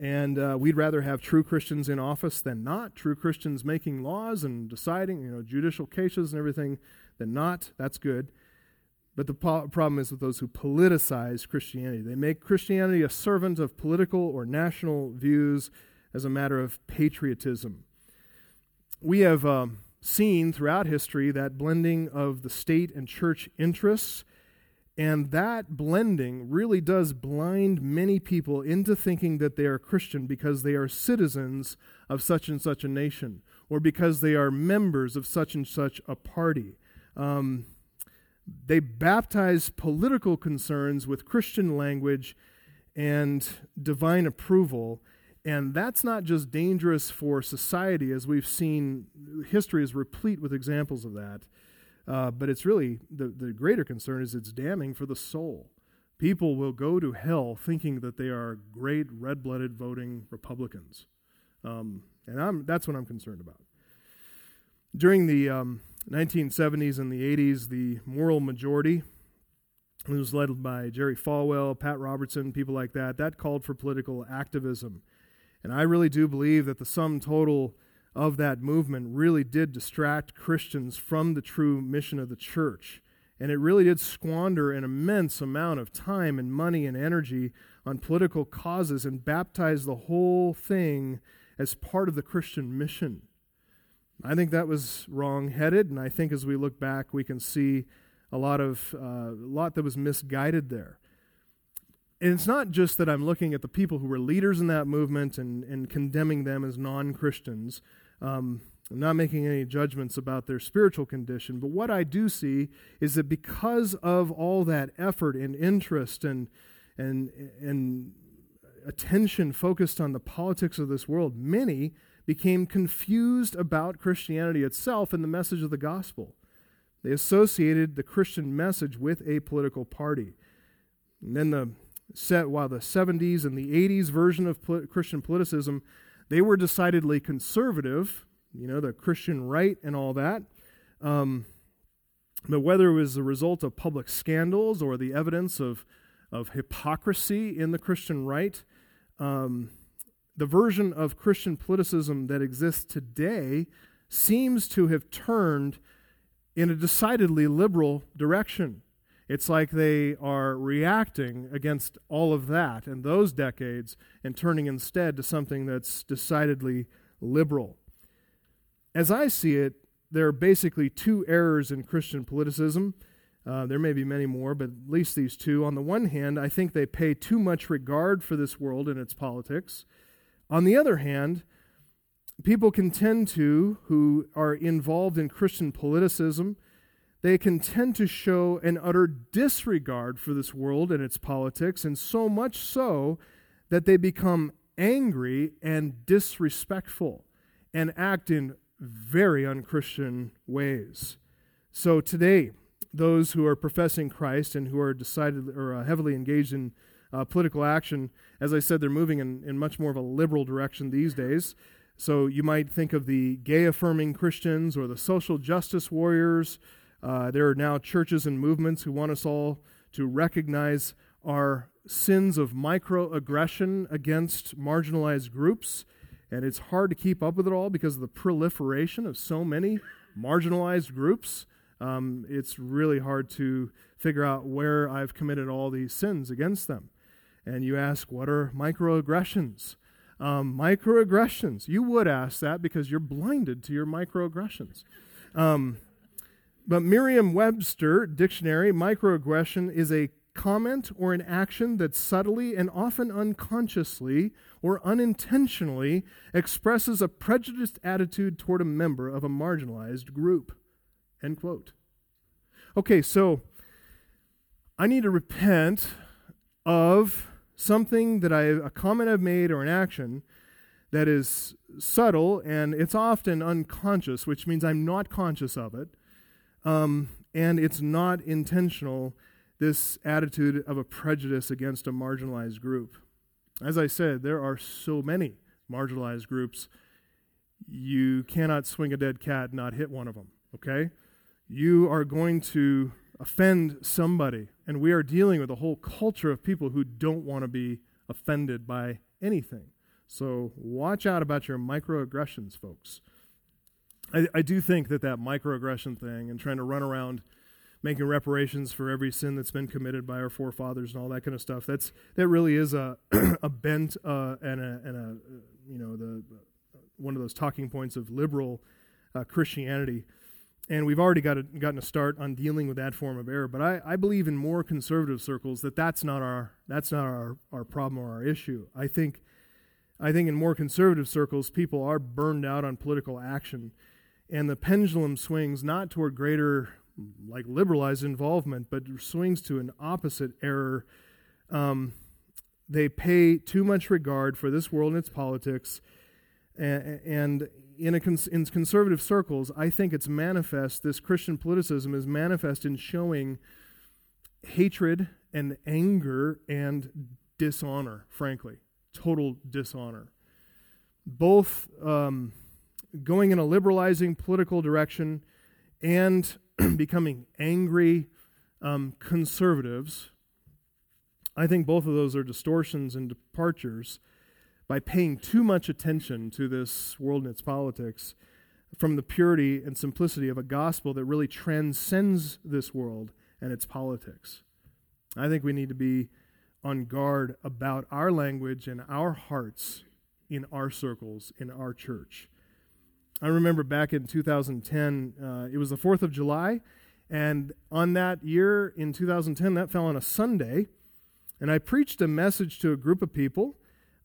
And uh, we'd rather have true Christians in office than not. True Christians making laws and deciding, you know, judicial cases and everything than not. That's good. But the po- problem is with those who politicize Christianity. They make Christianity a servant of political or national views as a matter of patriotism. We have um, seen throughout history that blending of the state and church interests and that blending really does blind many people into thinking that they are Christian because they are citizens of such and such a nation or because they are members of such and such a party. Um, they baptize political concerns with Christian language and divine approval. And that's not just dangerous for society, as we've seen, history is replete with examples of that. Uh, but it's really the, the greater concern is it's damning for the soul. People will go to hell thinking that they are great red blooded voting Republicans. Um, and I'm, that's what I'm concerned about. During the um, 1970s and the 80s, the moral majority, it was led by Jerry Falwell, Pat Robertson, people like that, that called for political activism. And I really do believe that the sum total of that movement really did distract Christians from the true mission of the church. And it really did squander an immense amount of time and money and energy on political causes and baptize the whole thing as part of the Christian mission. I think that was wrong headed, and I think as we look back, we can see a lot of uh, a lot that was misguided there. And it's not just that I'm looking at the people who were leaders in that movement and, and condemning them as non Christians. Um, I'm not making any judgments about their spiritual condition, but what I do see is that because of all that effort and interest and, and, and attention focused on the politics of this world, many became confused about Christianity itself and the message of the gospel. They associated the Christian message with a political party. And then the set while the 70s and the 80s version of Christian politicism they were decidedly conservative, you know, the Christian right and all that. Um, but whether it was the result of public scandals or the evidence of, of hypocrisy in the Christian right, um, the version of Christian politicism that exists today seems to have turned in a decidedly liberal direction. It's like they are reacting against all of that and those decades and turning instead to something that's decidedly liberal. As I see it, there are basically two errors in Christian politicism. Uh, there may be many more, but at least these two. On the one hand, I think they pay too much regard for this world and its politics. On the other hand, people can tend to, who are involved in Christian politicism, they can tend to show an utter disregard for this world and its politics, and so much so that they become angry and disrespectful and act in very unchristian ways. So today, those who are professing Christ and who are decided or uh, heavily engaged in uh, political action, as I said, they're moving in, in much more of a liberal direction these days. So you might think of the gay affirming Christians or the social justice warriors uh, there are now churches and movements who want us all to recognize our sins of microaggression against marginalized groups. And it's hard to keep up with it all because of the proliferation of so many marginalized groups. Um, it's really hard to figure out where I've committed all these sins against them. And you ask, what are microaggressions? Um, microaggressions. You would ask that because you're blinded to your microaggressions. Um, but Merriam Webster dictionary, microaggression is a comment or an action that subtly and often unconsciously or unintentionally expresses a prejudiced attitude toward a member of a marginalized group. End quote. Okay, so I need to repent of something that I a comment I've made or an action that is subtle and it's often unconscious, which means I'm not conscious of it um, and it's not intentional, this attitude of a prejudice against a marginalized group. As I said, there are so many marginalized groups. You cannot swing a dead cat and not hit one of them, okay? You are going to offend somebody, and we are dealing with a whole culture of people who don't want to be offended by anything. So watch out about your microaggressions, folks. I, I do think that that microaggression thing and trying to run around making reparations for every sin that's been committed by our forefathers and all that kind of stuff. That's that really is a a bent uh, and a and a you know the one of those talking points of liberal uh, Christianity. And we've already got a, gotten a start on dealing with that form of error. But I, I believe in more conservative circles that that's not our that's not our, our problem or our issue. I think I think in more conservative circles people are burned out on political action, and the pendulum swings not toward greater like liberalized involvement, but swings to an opposite error. Um, they pay too much regard for this world and its politics, and, in, cons- in conservative circles, I think it's manifest. This Christian politicism is manifest in showing hatred and anger and dishonor. Frankly, total dishonor. Both um, going in a liberalizing political direction and becoming angry um, conservatives. I think both of those are distortions and departures by paying too much attention to this world and its politics from the purity and simplicity of a gospel that really transcends this world and its politics. I think we need to be on guard about our language and our hearts in our circles, in our church. I remember back in 2010, uh, it was the 4th of July, and on that year in 2010, that fell on a Sunday, and I preached a message to a group of people,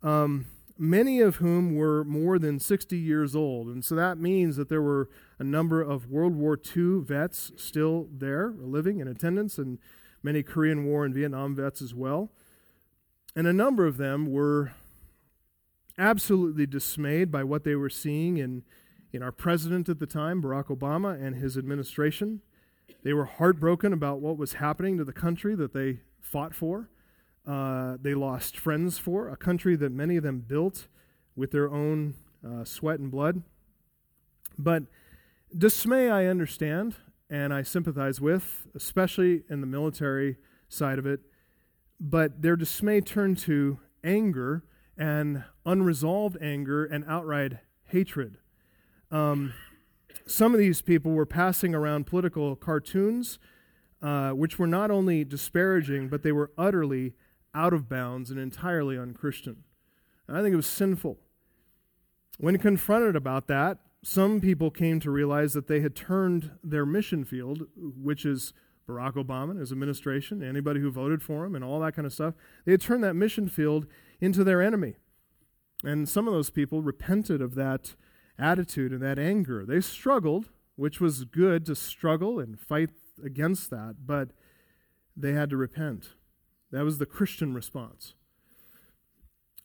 um, many of whom were more than 60 years old. And so that means that there were a number of World War II vets still there, living in attendance, and many Korean War and Vietnam vets as well. And a number of them were absolutely dismayed by what they were seeing in in our president at the time, Barack Obama, and his administration. They were heartbroken about what was happening to the country that they fought for. Uh, they lost friends for, a country that many of them built with their own uh, sweat and blood. But dismay, I understand and I sympathize with, especially in the military side of it. But their dismay turned to anger and unresolved anger and outright hatred. Um, some of these people were passing around political cartoons, uh, which were not only disparaging, but they were utterly out of bounds and entirely unchristian. And I think it was sinful. When confronted about that, some people came to realize that they had turned their mission field, which is Barack Obama and his administration, anybody who voted for him, and all that kind of stuff, they had turned that mission field into their enemy. And some of those people repented of that attitude and that anger. They struggled, which was good to struggle and fight against that, but they had to repent. That was the Christian response.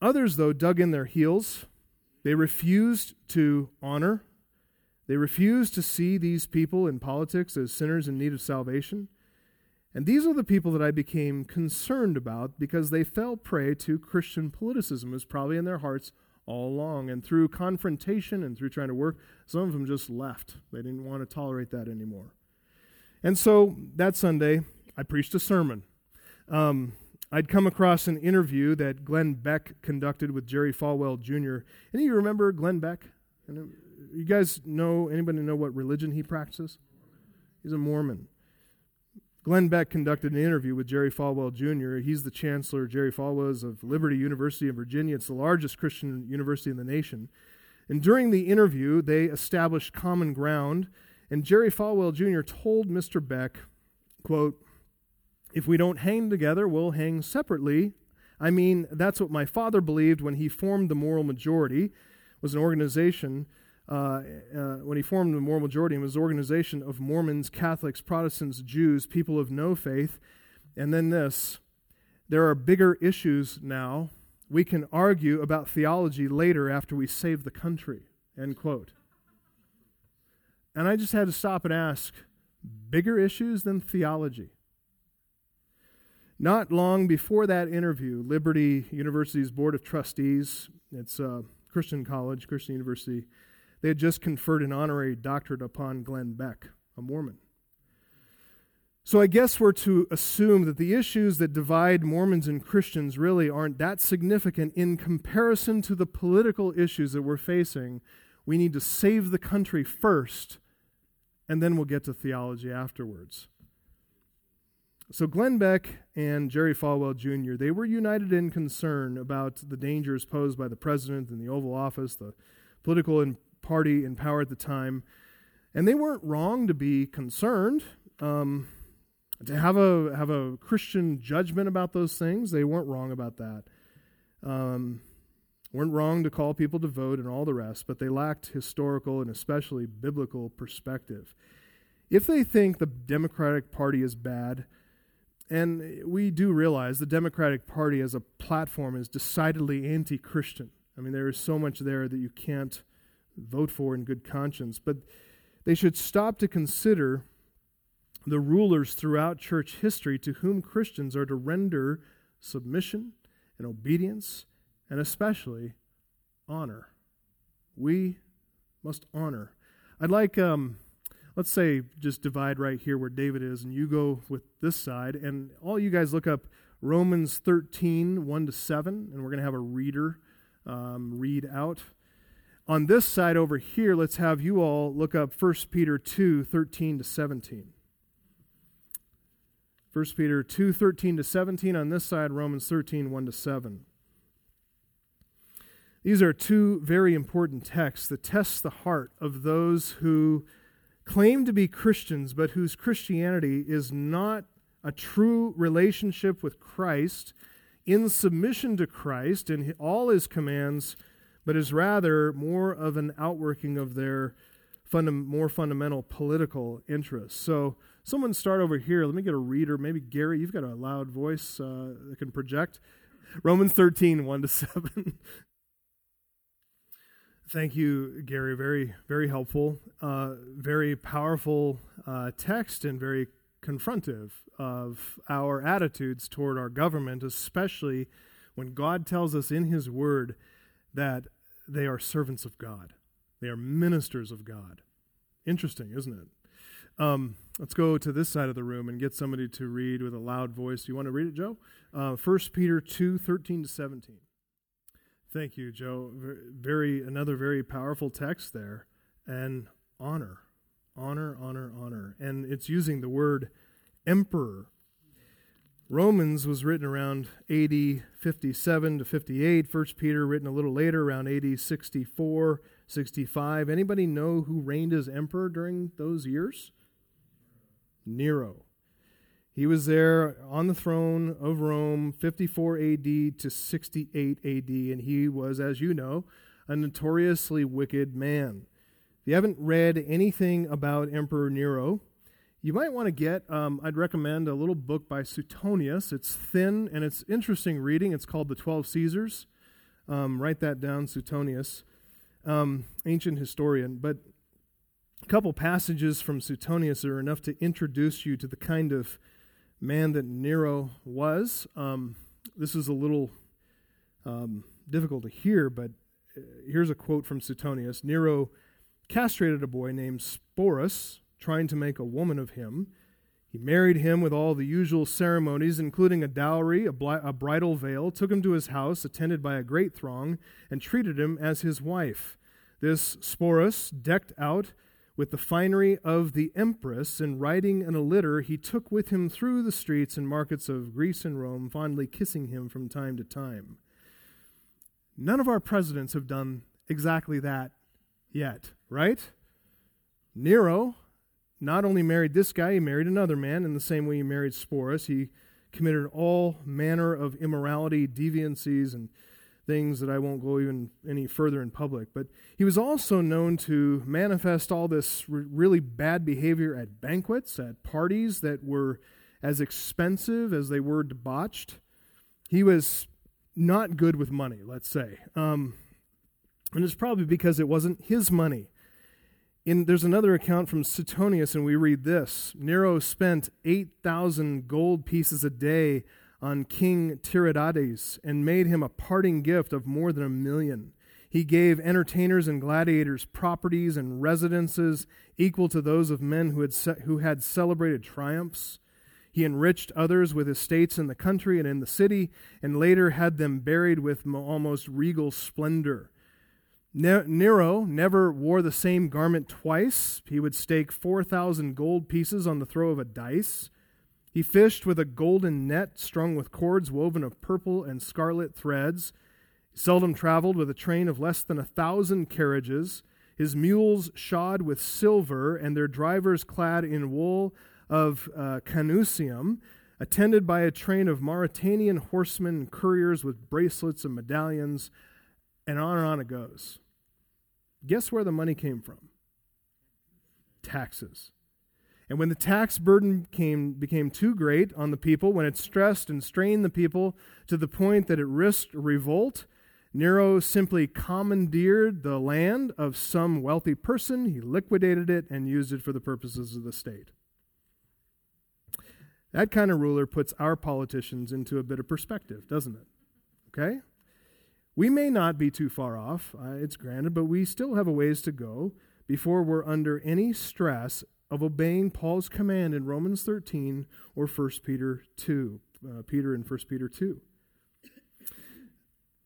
Others, though, dug in their heels. They refused to honor. They refused to see these people in politics as sinners in need of salvation. And these are the people that I became concerned about because they fell prey to Christian politicism. It was probably in their hearts all along. And through confrontation and through trying to work, some of them just left. They didn't want to tolerate that anymore. And so that Sunday, I preached a sermon. Um, I'd come across an interview that Glenn Beck conducted with Jerry Falwell Jr. Any of you remember Glenn Beck? You guys know, anybody know what religion he practices? He's a Mormon. Glenn Beck conducted an interview with Jerry Falwell Jr. He's the chancellor. Jerry Falwell of Liberty University in Virginia. It's the largest Christian university in the nation. And during the interview, they established common ground. And Jerry Falwell Jr. told Mr. Beck, quote, if we don't hang together, we'll hang separately. I mean, that's what my father believed when he formed the Moral Majority, was an organization uh, uh, when he formed the Moral Majority, it was an organization of Mormons, Catholics, Protestants, Jews, people of no faith. And then this there are bigger issues now. We can argue about theology later after we save the country. End quote. And I just had to stop and ask bigger issues than theology? Not long before that interview, Liberty University's Board of Trustees, it's a Christian college, Christian university, they had just conferred an honorary doctorate upon Glenn Beck, a Mormon. So I guess we're to assume that the issues that divide Mormons and Christians really aren't that significant in comparison to the political issues that we're facing. We need to save the country first, and then we'll get to theology afterwards. So Glenn Beck and Jerry Falwell Jr., they were united in concern about the dangers posed by the president in the Oval Office, the political party in power at the time. And they weren't wrong to be concerned. Um, to have a have a Christian judgment about those things. They weren't wrong about that. Um, weren't wrong to call people to vote and all the rest, but they lacked historical and especially biblical perspective. If they think the Democratic Party is bad, and we do realize the Democratic Party as a platform is decidedly anti Christian. I mean, there is so much there that you can't vote for in good conscience. But they should stop to consider the rulers throughout church history to whom Christians are to render submission and obedience and especially honor. We must honor. I'd like, um, let's say, just divide right here where David is, and you go with this side, and all you guys look up Romans 13, 1 to 7, and we're going to have a reader um, read out. On this side over here, let's have you all look up 1 Peter 2, 13 to 17. 1 Peter 2 13 to 17. On this side, Romans 13 1 to 7. These are two very important texts that test the heart of those who claim to be Christians, but whose Christianity is not a true relationship with Christ in submission to Christ and all his commands, but is rather more of an outworking of their funda- more fundamental political interests. So, Someone start over here. Let me get a reader. Maybe Gary, you've got a loud voice uh, that can project. Romans 13, 1 to 7. Thank you, Gary. Very, very helpful. Uh, very powerful uh, text and very confrontive of our attitudes toward our government, especially when God tells us in His Word that they are servants of God, they are ministers of God. Interesting, isn't it? Um, let's go to this side of the room and get somebody to read with a loud voice. You want to read it, Joe? Uh, 1 Peter 2 13 to 17. Thank you, Joe. Very another very powerful text there, and honor, honor, honor, honor, and it's using the word emperor. Romans was written around AD 57 to 58. First Peter written a little later, around AD 64, 65. Anybody know who reigned as emperor during those years? Nero. He was there on the throne of Rome 54 AD to 68 AD, and he was, as you know, a notoriously wicked man. If you haven't read anything about Emperor Nero, you might want to get, um, I'd recommend a little book by Suetonius. It's thin and it's interesting reading. It's called The Twelve Caesars. Um, write that down, Suetonius, um, ancient historian. But a couple passages from Suetonius are enough to introduce you to the kind of man that Nero was. Um, this is a little um, difficult to hear, but uh, here's a quote from Suetonius Nero castrated a boy named Sporus, trying to make a woman of him. He married him with all the usual ceremonies, including a dowry, a, bli- a bridal veil, took him to his house, attended by a great throng, and treated him as his wife. This Sporus, decked out with the finery of the empress, and riding in a litter, he took with him through the streets and markets of Greece and Rome, fondly kissing him from time to time. None of our presidents have done exactly that yet, right? Nero not only married this guy, he married another man in the same way he married Sporus. He committed all manner of immorality, deviancies, and things that I won't go even any further in public. But he was also known to manifest all this re- really bad behavior at banquets, at parties that were as expensive as they were debauched. He was not good with money, let's say. Um, and it's probably because it wasn't his money. In, there's another account from Suetonius, and we read this Nero spent 8,000 gold pieces a day on King Tiridates and made him a parting gift of more than a million. He gave entertainers and gladiators properties and residences equal to those of men who had, who had celebrated triumphs. He enriched others with estates in the country and in the city, and later had them buried with almost regal splendor. Nero never wore the same garment twice. He would stake 4,000 gold pieces on the throw of a dice. He fished with a golden net strung with cords woven of purple and scarlet threads. He seldom traveled with a train of less than a thousand carriages, his mules shod with silver, and their drivers clad in wool of uh, Canusium, attended by a train of Mauritanian horsemen and couriers with bracelets and medallions, and on and on it goes. Guess where the money came from? Taxes. And when the tax burden came, became too great on the people, when it stressed and strained the people to the point that it risked revolt, Nero simply commandeered the land of some wealthy person, he liquidated it, and used it for the purposes of the state. That kind of ruler puts our politicians into a bit of perspective, doesn't it? Okay? We may not be too far off, uh, it's granted, but we still have a ways to go before we're under any stress of obeying Paul's command in Romans 13 or 1 Peter 2. Uh, Peter in 1 Peter 2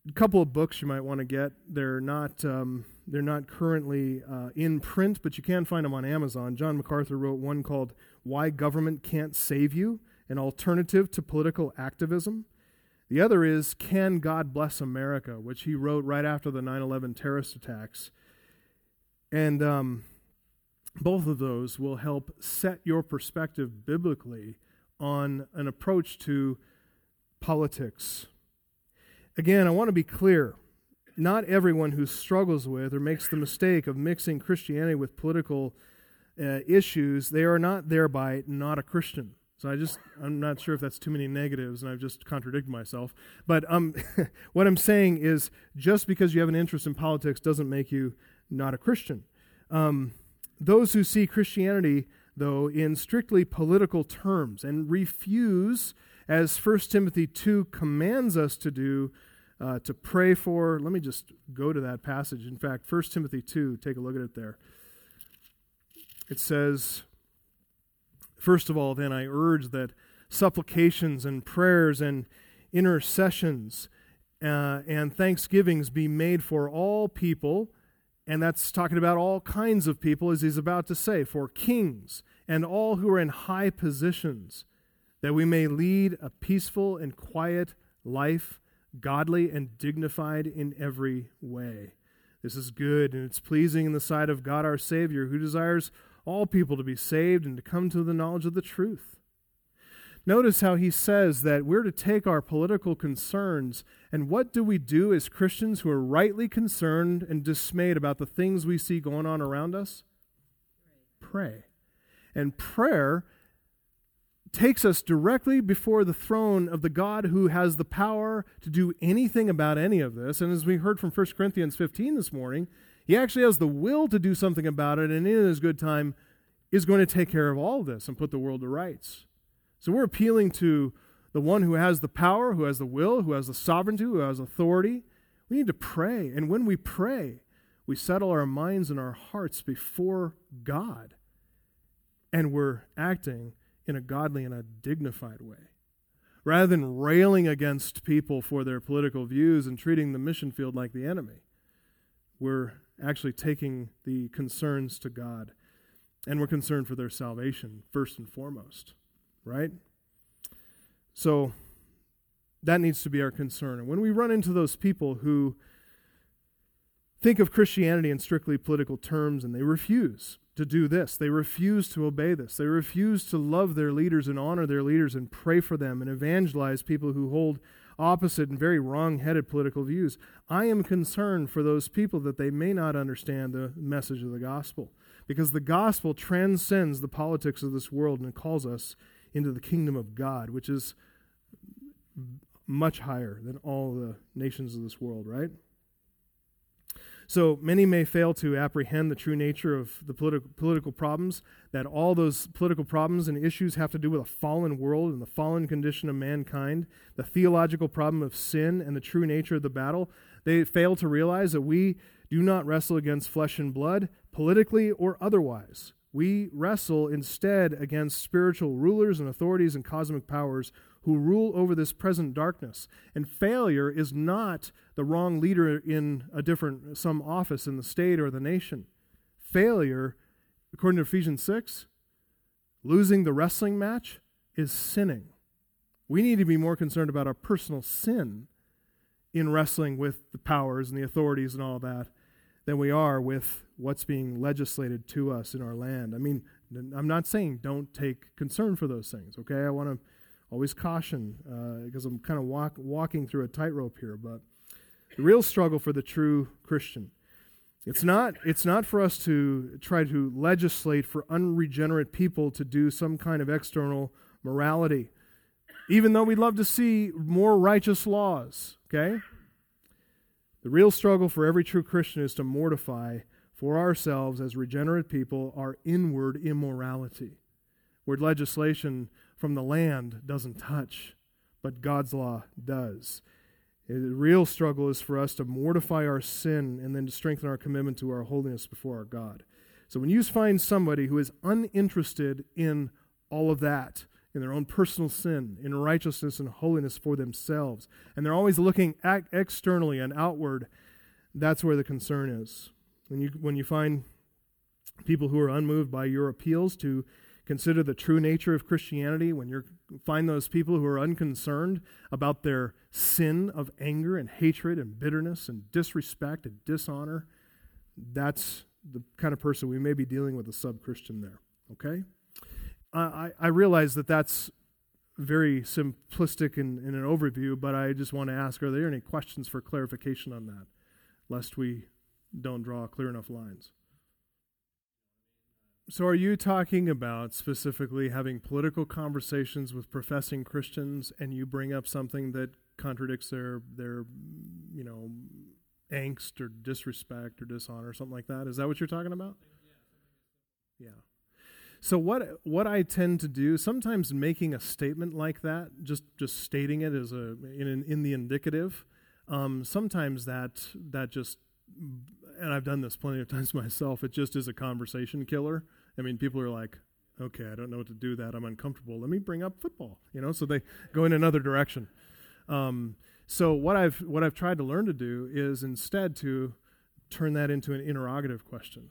a couple of books you might want to get. They're not um, they're not currently uh, in print, but you can find them on Amazon. John MacArthur wrote one called "Why Government Can't Save You: An Alternative to Political Activism." The other is "Can God Bless America," which he wrote right after the 9/11 terrorist attacks, and um, both of those will help set your perspective biblically on an approach to politics Again, I want to be clear. Not everyone who struggles with or makes the mistake of mixing Christianity with political uh, issues, they are not thereby not a Christian. So I just, I'm not sure if that's too many negatives, and I've just contradicted myself. But um, what I'm saying is just because you have an interest in politics doesn't make you not a Christian. Um, those who see Christianity, though, in strictly political terms and refuse as 1 Timothy 2 commands us to do, uh, to pray for. Let me just go to that passage. In fact, 1 Timothy 2, take a look at it there. It says, First of all, then, I urge that supplications and prayers and intercessions uh, and thanksgivings be made for all people. And that's talking about all kinds of people, as he's about to say, for kings and all who are in high positions that we may lead a peaceful and quiet life, godly and dignified in every way. This is good and it's pleasing in the sight of God our Savior, who desires all people to be saved and to come to the knowledge of the truth. Notice how he says that we're to take our political concerns, and what do we do as Christians who are rightly concerned and dismayed about the things we see going on around us? Pray. And prayer takes us directly before the throne of the God who has the power to do anything about any of this. And as we heard from 1 Corinthians 15 this morning, he actually has the will to do something about it, and in his good time is going to take care of all of this and put the world to rights. So we're appealing to the one who has the power, who has the will, who has the sovereignty, who has authority. We need to pray. And when we pray, we settle our minds and our hearts before God. And we're acting in a godly and a dignified way. Rather than railing against people for their political views and treating the mission field like the enemy, we're actually taking the concerns to God and we're concerned for their salvation first and foremost, right? So that needs to be our concern. And when we run into those people who think of Christianity in strictly political terms and they refuse to do this. They refuse to obey this. They refuse to love their leaders and honor their leaders and pray for them and evangelize people who hold opposite and very wrong headed political views. I am concerned for those people that they may not understand the message of the gospel because the gospel transcends the politics of this world and calls us into the kingdom of God, which is much higher than all the nations of this world, right? So many may fail to apprehend the true nature of the politi- political problems, that all those political problems and issues have to do with a fallen world and the fallen condition of mankind, the theological problem of sin and the true nature of the battle. They fail to realize that we do not wrestle against flesh and blood, politically or otherwise. We wrestle instead against spiritual rulers and authorities and cosmic powers who rule over this present darkness. And failure is not the wrong leader in a different some office in the state or the nation. Failure, according to Ephesians 6, losing the wrestling match is sinning. We need to be more concerned about our personal sin in wrestling with the powers and the authorities and all that than we are with what's being legislated to us in our land. I mean, I'm not saying don't take concern for those things, okay? I want to always caution because uh, I'm kind of walk, walking through a tightrope here, but the real struggle for the true Christian. It's not, it's not for us to try to legislate for unregenerate people to do some kind of external morality, even though we'd love to see more righteous laws, okay? The real struggle for every true Christian is to mortify for ourselves as regenerate people our inward immorality, where legislation from the land doesn't touch, but God's law does. The real struggle is for us to mortify our sin and then to strengthen our commitment to our holiness before our God. So when you find somebody who is uninterested in all of that, in their own personal sin, in righteousness and holiness for themselves. And they're always looking externally and outward. That's where the concern is. When you, when you find people who are unmoved by your appeals to consider the true nature of Christianity, when you find those people who are unconcerned about their sin of anger and hatred and bitterness and disrespect and dishonor, that's the kind of person we may be dealing with a sub Christian there. Okay? I, I realize that that's very simplistic in, in an overview, but I just want to ask are there any questions for clarification on that, lest we don't draw clear enough lines? So, are you talking about specifically having political conversations with professing Christians and you bring up something that contradicts their, their you know, angst or disrespect or dishonor or something like that? Is that what you're talking about? Yeah. So what what I tend to do sometimes making a statement like that, just just stating it as a in in the indicative, um, sometimes that that just and I've done this plenty of times myself. It just is a conversation killer. I mean, people are like, "Okay, I don't know what to do that. I'm uncomfortable. Let me bring up football." You know, so they go in another direction. Um, so what I've what I've tried to learn to do is instead to turn that into an interrogative question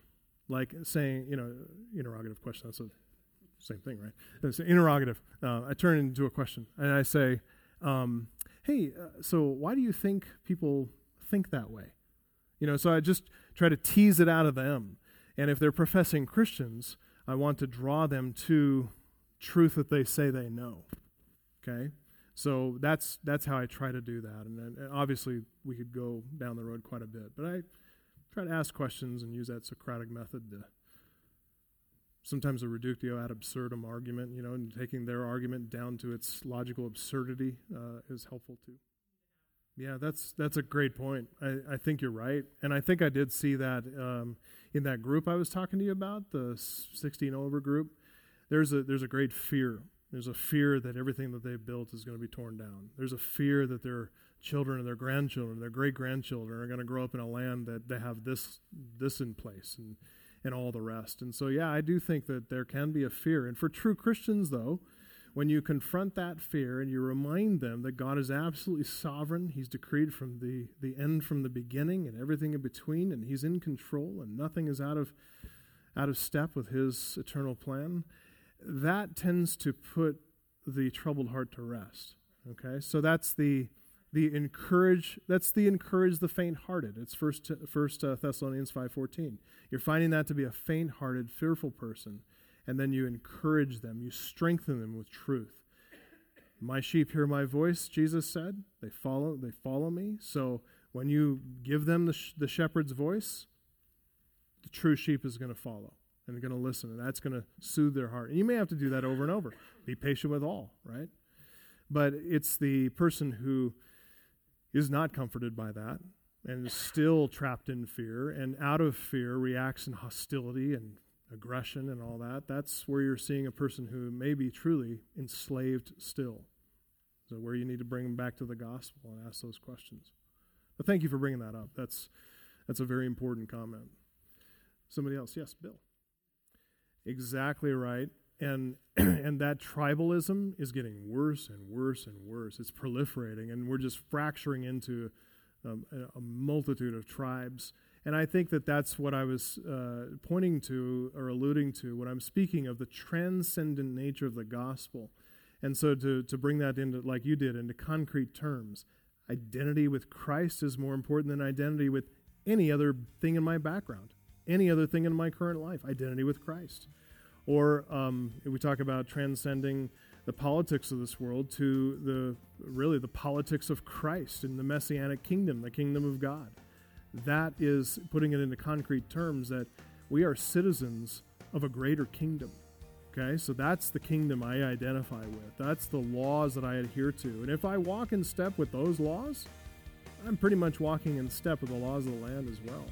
like saying, you know, interrogative question. That's the same thing, right? It's an interrogative. Uh, I turn it into a question, and I say, um, "Hey, uh, so why do you think people think that way?" You know, so I just try to tease it out of them. And if they're professing Christians, I want to draw them to truth that they say they know. Okay, so that's that's how I try to do that. And, and obviously, we could go down the road quite a bit, but I try to ask questions and use that Socratic method to sometimes a reductio ad absurdum argument, you know, and taking their argument down to its logical absurdity uh, is helpful too. Yeah, that's that's a great point. I, I think you're right, and I think I did see that um, in that group I was talking to you about, the 16 over group. There's a there's a great fear. There's a fear that everything that they've built is going to be torn down. There's a fear that they're children and their grandchildren, their great grandchildren are going to grow up in a land that they have this this in place and and all the rest. And so yeah, I do think that there can be a fear. And for true Christians though, when you confront that fear and you remind them that God is absolutely sovereign, he's decreed from the the end from the beginning and everything in between and he's in control and nothing is out of out of step with his eternal plan, that tends to put the troubled heart to rest. Okay? So that's the the encourage that's the encourage the faint-hearted it's first first uh, thessalonians 5.14 you're finding that to be a faint-hearted fearful person and then you encourage them you strengthen them with truth. My sheep hear my voice jesus said. They follow they follow me. So when you give them the, sh- the shepherd's voice the true sheep is going to follow and they're going to listen and that's going to soothe their heart. And you may have to do that over and over. Be patient with all right? But it's the person who is not comforted by that and is still trapped in fear and out of fear reacts in hostility and aggression and all that, that's where you're seeing a person who may be truly enslaved still. So, where you need to bring them back to the gospel and ask those questions. But thank you for bringing that up. That's, that's a very important comment. Somebody else? Yes, Bill. Exactly right. And and that tribalism is getting worse and worse and worse. It's proliferating, and we're just fracturing into um, a, a, multitude of tribes. And I think that that's what I was uh, pointing to or alluding to when I'm speaking of the transcendent nature of the gospel. And so to, to bring that into, like you did, into concrete terms, identity with Christ is more important than identity with any other thing in my background, any other thing in my current life. Identity with Christ. Or um, we talk about transcending the politics of this world to the really the politics of Christ in the messianic kingdom, the kingdom of God. That is putting it into concrete terms that we are citizens of a greater kingdom. Okay, so that's the kingdom I identify with. That's the laws that I adhere to. And if I walk in step with those laws, I'm pretty much walking in step with the laws of the land as well.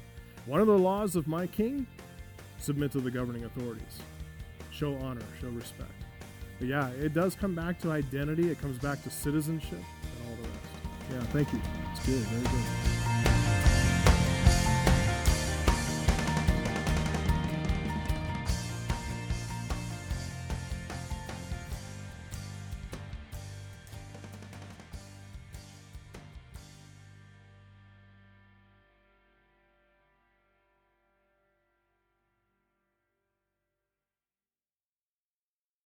One of the laws of my king submit to the governing authorities, show honor, show respect. But yeah, it does come back to identity, it comes back to citizenship and all the rest. Yeah, thank you. It's good, very good.